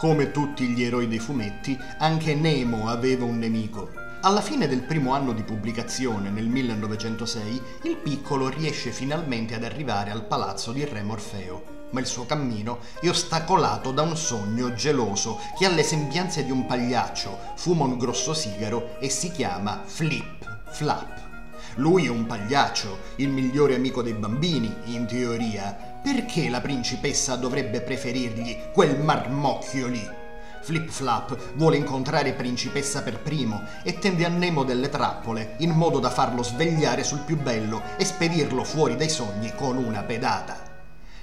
Come tutti gli eroi dei fumetti, anche Nemo aveva un nemico. Alla fine del primo anno di pubblicazione, nel 1906, il piccolo riesce finalmente ad arrivare al palazzo di Re Morfeo, ma il suo cammino è ostacolato da un sogno geloso che ha le sembianze di un pagliaccio, fuma un grosso sigaro e si chiama Flip Flap. Lui è un pagliaccio, il migliore amico dei bambini, in teoria, perché la principessa dovrebbe preferirgli quel marmocchio lì? Flip Flap vuole incontrare principessa per primo e tende a Nemo delle trappole in modo da farlo svegliare sul più bello e spedirlo fuori dai sogni con una pedata.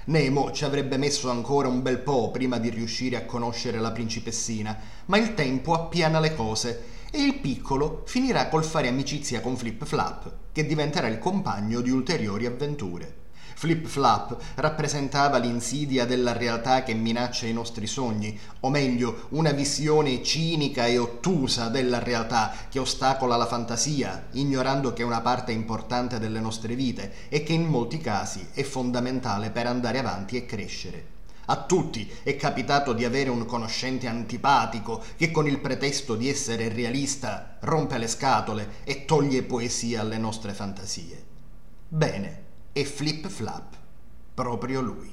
Nemo ci avrebbe messo ancora un bel po' prima di riuscire a conoscere la principessina, ma il tempo appiana le cose e il piccolo finirà col fare amicizia con Flip Flap, che diventerà il compagno di ulteriori avventure. Flip Flap rappresentava l'insidia della realtà che minaccia i nostri sogni, o meglio, una visione cinica e ottusa della realtà che ostacola la fantasia, ignorando che è una parte importante delle nostre vite e che in molti casi è fondamentale per andare avanti e crescere. A tutti è capitato di avere un conoscente antipatico che con il pretesto di essere realista rompe le scatole e toglie poesia alle nostre fantasie. Bene, e Flip Flap, proprio lui.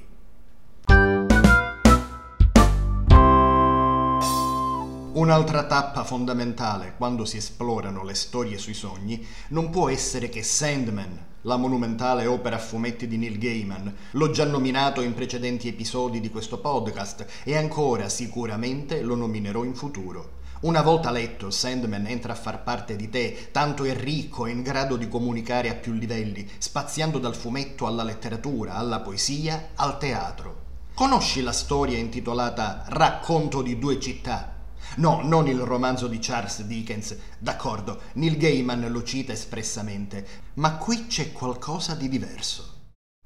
Un'altra tappa fondamentale quando si esplorano le storie sui sogni non può essere che Sandman, la monumentale opera a fumetti di Neil Gaiman. L'ho già nominato in precedenti episodi di questo podcast e ancora sicuramente lo nominerò in futuro. Una volta letto, Sandman entra a far parte di te, tanto è ricco e in grado di comunicare a più livelli, spaziando dal fumetto alla letteratura, alla poesia, al teatro. Conosci la storia intitolata Racconto di due città? No, non il romanzo di Charles Dickens, d'accordo, Neil Gaiman lo cita espressamente, ma qui c'è qualcosa di diverso.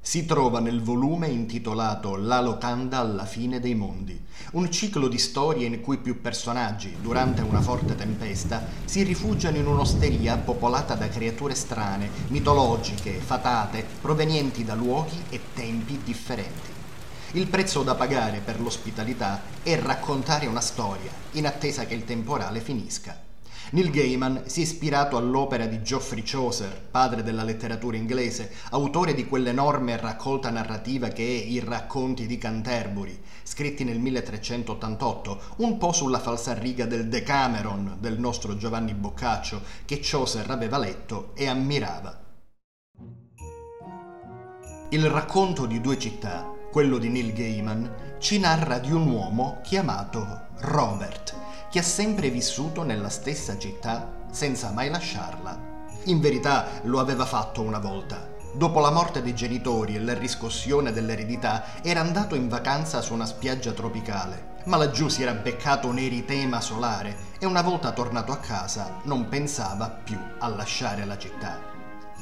Si trova nel volume intitolato La locanda alla fine dei mondi, un ciclo di storie in cui più personaggi, durante una forte tempesta, si rifugiano in un'osteria popolata da creature strane, mitologiche, fatate, provenienti da luoghi e tempi differenti. Il prezzo da pagare per l'ospitalità è raccontare una storia, in attesa che il temporale finisca. Neil Gaiman si è ispirato all'opera di Geoffrey Chaucer, padre della letteratura inglese, autore di quell'enorme raccolta narrativa che è I racconti di Canterbury, scritti nel 1388, un po' sulla falsariga del Decameron del nostro Giovanni Boccaccio, che Chaucer aveva letto e ammirava. Il racconto di due città, quello di Neil Gaiman, ci narra di un uomo chiamato Robert, che ha sempre vissuto nella stessa città senza mai lasciarla. In verità lo aveva fatto una volta. Dopo la morte dei genitori e la riscossione dell'eredità, era andato in vacanza su una spiaggia tropicale, ma laggiù si era beccato un eritema solare e una volta tornato a casa non pensava più a lasciare la città.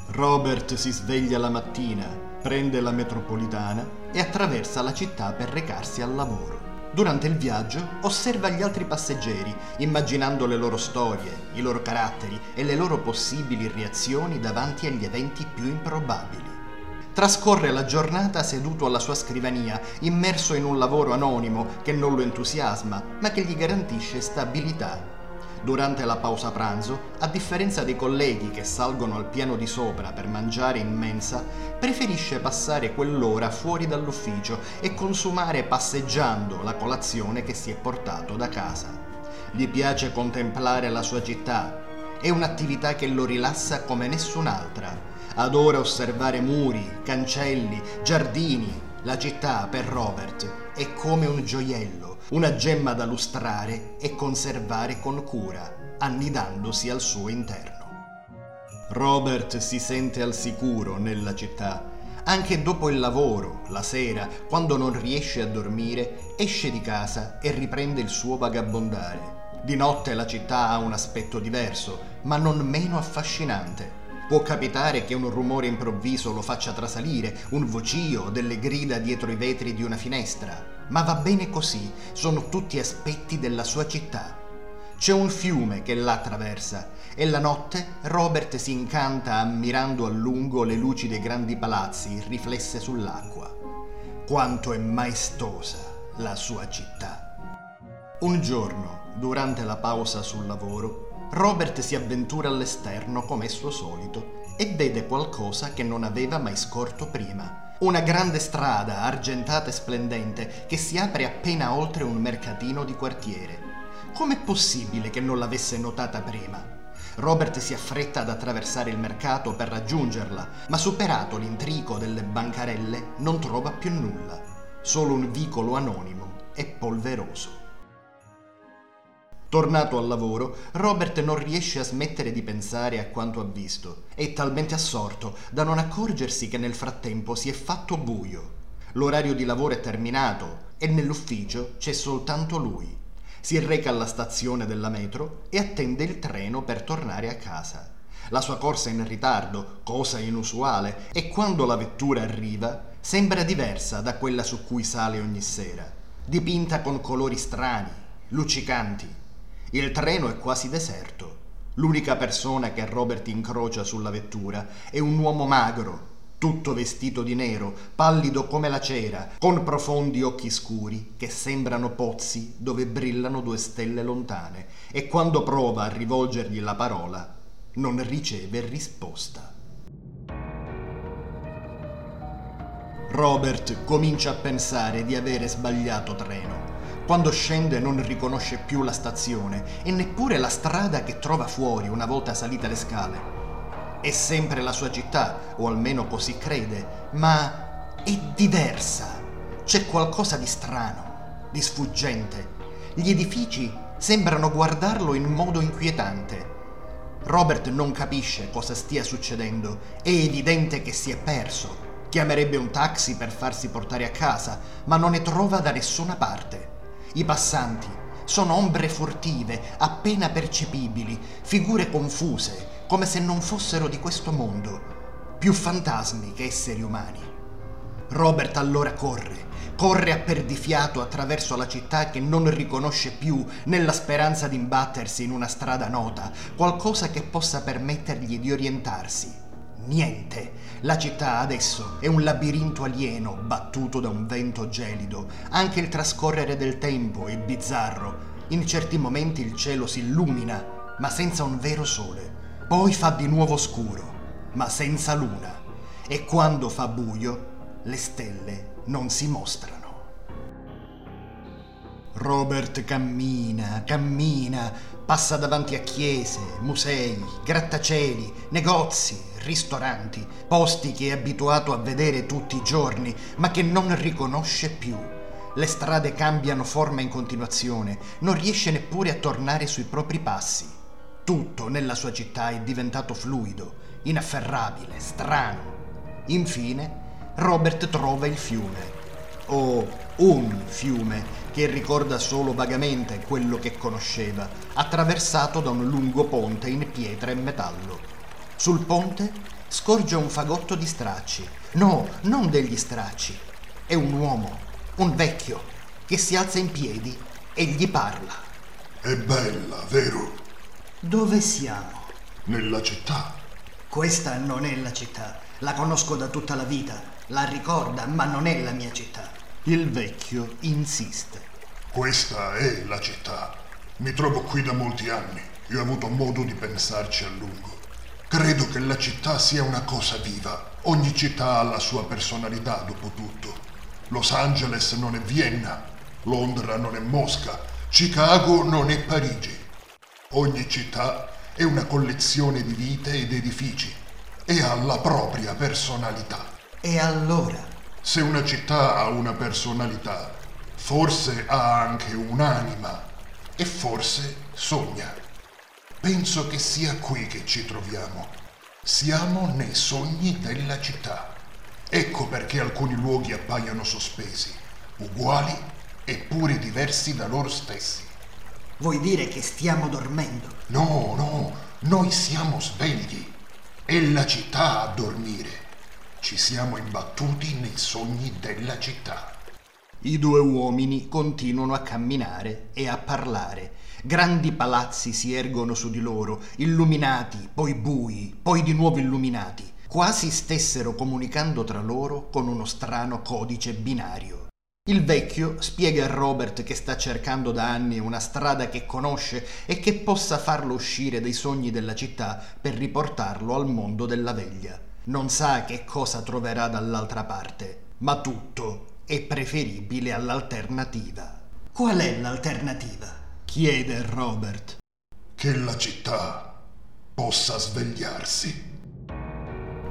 Robert si sveglia la mattina, prende la metropolitana e attraversa la città per recarsi al lavoro. Durante il viaggio osserva gli altri passeggeri, immaginando le loro storie, i loro caratteri e le loro possibili reazioni davanti agli eventi più improbabili. Trascorre la giornata seduto alla sua scrivania, immerso in un lavoro anonimo che non lo entusiasma, ma che gli garantisce stabilità Durante la pausa pranzo, a differenza dei colleghi che salgono al piano di sopra per mangiare in mensa, preferisce passare quell'ora fuori dall'ufficio e consumare passeggiando la colazione che si è portato da casa. Gli piace contemplare la sua città, è un'attività che lo rilassa come nessun'altra. Adora osservare muri, cancelli, giardini. La città, per Robert, è come un gioiello una gemma da lustrare e conservare con cura, annidandosi al suo interno. Robert si sente al sicuro nella città. Anche dopo il lavoro, la sera, quando non riesce a dormire, esce di casa e riprende il suo vagabondare. Di notte la città ha un aspetto diverso, ma non meno affascinante. Può capitare che un rumore improvviso lo faccia trasalire, un vocio, delle grida dietro i vetri di una finestra, ma va bene così, sono tutti aspetti della sua città. C'è un fiume che la attraversa e la notte Robert si incanta ammirando a lungo le luci dei grandi palazzi riflesse sull'acqua. Quanto è maestosa la sua città. Un giorno, durante la pausa sul lavoro, Robert si avventura all'esterno come è suo solito e vede qualcosa che non aveva mai scorto prima una grande strada argentata e splendente che si apre appena oltre un mercatino di quartiere. Com'è possibile che non l'avesse notata prima? Robert si affretta ad attraversare il mercato per raggiungerla, ma superato l'intrico delle bancarelle non trova più nulla, solo un vicolo anonimo e polveroso. Tornato al lavoro, Robert non riesce a smettere di pensare a quanto ha visto. È talmente assorto da non accorgersi che nel frattempo si è fatto buio. L'orario di lavoro è terminato e nell'ufficio c'è soltanto lui. Si reca alla stazione della metro e attende il treno per tornare a casa. La sua corsa è in ritardo, cosa inusuale, e quando la vettura arriva sembra diversa da quella su cui sale ogni sera, dipinta con colori strani, luccicanti il treno è quasi deserto. L'unica persona che Robert incrocia sulla vettura è un uomo magro, tutto vestito di nero, pallido come la cera, con profondi occhi scuri che sembrano pozzi dove brillano due stelle lontane, e quando prova a rivolgergli la parola non riceve risposta. Robert comincia a pensare di avere sbagliato treno quando scende non riconosce più la stazione e neppure la strada che trova fuori una volta salite le scale. È sempre la sua città, o almeno così crede, ma è diversa. C'è qualcosa di strano, di sfuggente. Gli edifici sembrano guardarlo in modo inquietante. Robert non capisce cosa stia succedendo. È evidente che si è perso. Chiamerebbe un taxi per farsi portare a casa, ma non ne trova da nessuna parte. I passanti sono ombre furtive, appena percepibili, figure confuse, come se non fossero di questo mondo, più fantasmi che esseri umani. Robert allora corre, corre a perdifiato attraverso la città che non riconosce più, nella speranza di imbattersi in una strada nota, qualcosa che possa permettergli di orientarsi. Niente. La città adesso è un labirinto alieno battuto da un vento gelido. Anche il trascorrere del tempo è bizzarro. In certi momenti il cielo si illumina ma senza un vero sole. Poi fa di nuovo scuro, ma senza luna. E quando fa buio, le stelle non si mostrano. Robert cammina, cammina, passa davanti a chiese, musei, grattacieli, negozi, ristoranti, posti che è abituato a vedere tutti i giorni, ma che non riconosce più. Le strade cambiano forma in continuazione, non riesce neppure a tornare sui propri passi. Tutto nella sua città è diventato fluido, inafferrabile, strano. Infine, Robert trova il fiume, o un fiume che ricorda solo vagamente quello che conosceva, attraversato da un lungo ponte in pietra e metallo. Sul ponte scorge un fagotto di stracci. No, non degli stracci. È un uomo, un vecchio, che si alza in piedi e gli parla. È bella, vero? Dove siamo? Nella città. Questa non è la città. La conosco da tutta la vita. La ricorda, ma non è la mia città. Il vecchio insiste. Questa è la città. Mi trovo qui da molti anni e ho avuto modo di pensarci a lungo. Credo che la città sia una cosa viva. Ogni città ha la sua personalità, dopo tutto. Los Angeles non è Vienna, Londra non è Mosca, Chicago non è Parigi. Ogni città è una collezione di vite ed edifici e ha la propria personalità. E allora? Se una città ha una personalità, forse ha anche un'anima e forse sogna. Penso che sia qui che ci troviamo. Siamo nei sogni della città. Ecco perché alcuni luoghi appaiono sospesi, uguali eppure diversi da loro stessi. Vuoi dire che stiamo dormendo? No, no, noi siamo svegli. È la città a dormire. Ci siamo imbattuti nei sogni della città. I due uomini continuano a camminare e a parlare. Grandi palazzi si ergono su di loro, illuminati, poi bui, poi di nuovo illuminati, quasi stessero comunicando tra loro con uno strano codice binario. Il vecchio spiega a Robert che sta cercando da anni una strada che conosce e che possa farlo uscire dai sogni della città per riportarlo al mondo della veglia. Non sa che cosa troverà dall'altra parte, ma tutto è preferibile all'alternativa. Qual è l'alternativa? Chiede Robert. Che la città possa svegliarsi.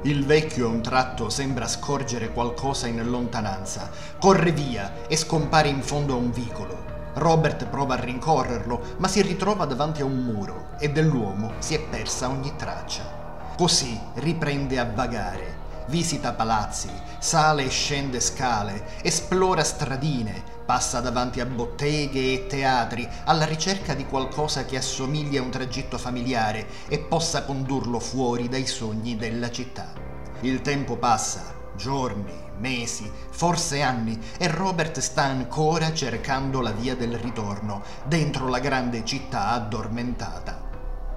Il vecchio a un tratto sembra scorgere qualcosa in lontananza. Corre via e scompare in fondo a un vicolo. Robert prova a rincorrerlo, ma si ritrova davanti a un muro e dell'uomo si è persa ogni traccia. Così riprende a vagare, visita palazzi, sale e scende scale, esplora stradine, passa davanti a botteghe e teatri alla ricerca di qualcosa che assomigli a un tragitto familiare e possa condurlo fuori dai sogni della città. Il tempo passa, giorni, mesi, forse anni, e Robert sta ancora cercando la via del ritorno, dentro la grande città addormentata.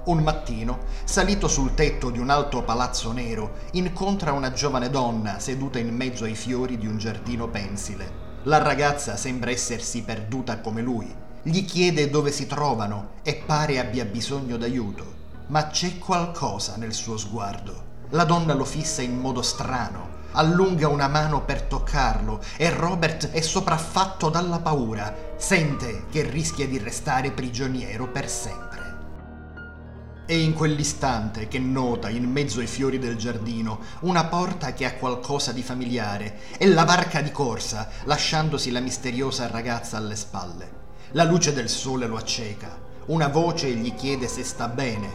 Un mattino, salito sul tetto di un alto palazzo nero, incontra una giovane donna seduta in mezzo ai fiori di un giardino pensile. La ragazza sembra essersi perduta come lui. Gli chiede dove si trovano e pare abbia bisogno d'aiuto. Ma c'è qualcosa nel suo sguardo. La donna lo fissa in modo strano, allunga una mano per toccarlo e Robert è sopraffatto dalla paura. Sente che rischia di restare prigioniero per sempre. È in quell'istante che nota in mezzo ai fiori del giardino una porta che ha qualcosa di familiare e la varca di corsa, lasciandosi la misteriosa ragazza alle spalle. La luce del sole lo acceca. Una voce gli chiede se sta bene.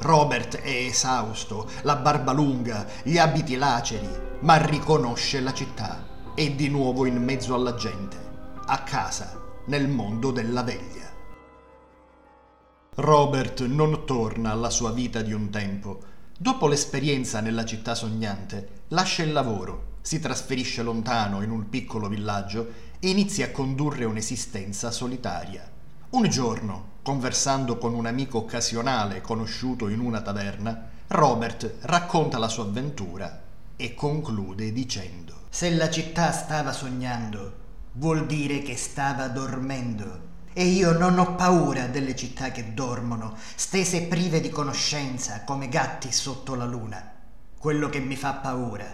Robert è esausto, la barba lunga, gli abiti laceri, ma riconosce la città. È di nuovo in mezzo alla gente, a casa, nel mondo della veglia. Robert non torna alla sua vita di un tempo. Dopo l'esperienza nella città sognante, lascia il lavoro, si trasferisce lontano in un piccolo villaggio e inizia a condurre un'esistenza solitaria. Un giorno, conversando con un amico occasionale conosciuto in una taverna, Robert racconta la sua avventura e conclude dicendo Se la città stava sognando, vuol dire che stava dormendo E io non ho paura delle città che dormono, stese prive di conoscenza come gatti sotto la luna. Quello che mi fa paura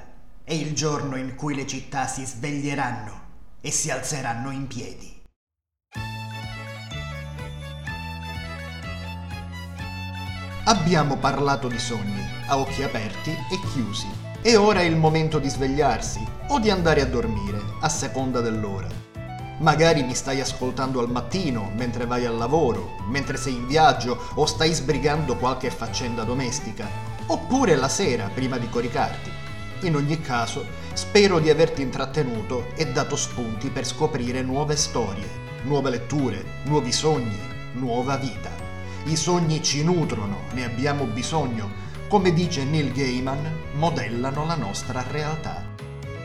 è il giorno in cui le città si sveglieranno e si alzeranno in piedi. Abbiamo parlato di sogni, a occhi aperti e chiusi. E ora è il momento di svegliarsi o di andare a dormire, a seconda dell'ora. Magari mi stai ascoltando al mattino, mentre vai al lavoro, mentre sei in viaggio o stai sbrigando qualche faccenda domestica, oppure la sera prima di coricarti. In ogni caso, spero di averti intrattenuto e dato spunti per scoprire nuove storie, nuove letture, nuovi sogni, nuova vita. I sogni ci nutrono, ne abbiamo bisogno. Come dice Neil Gaiman, modellano la nostra realtà.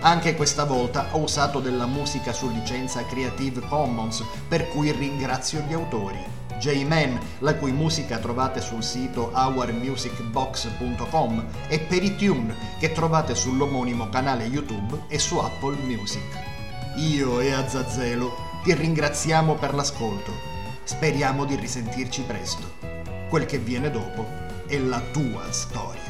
Anche questa volta ho usato della musica su licenza Creative Commons, per cui ringrazio gli autori. J-Man, la cui musica trovate sul sito ourmusicbox.com, e Peritune, che trovate sull'omonimo canale YouTube e su Apple Music. Io e Azzazelo ti ringraziamo per l'ascolto Speriamo di risentirci presto. Quel che viene dopo è la tua storia.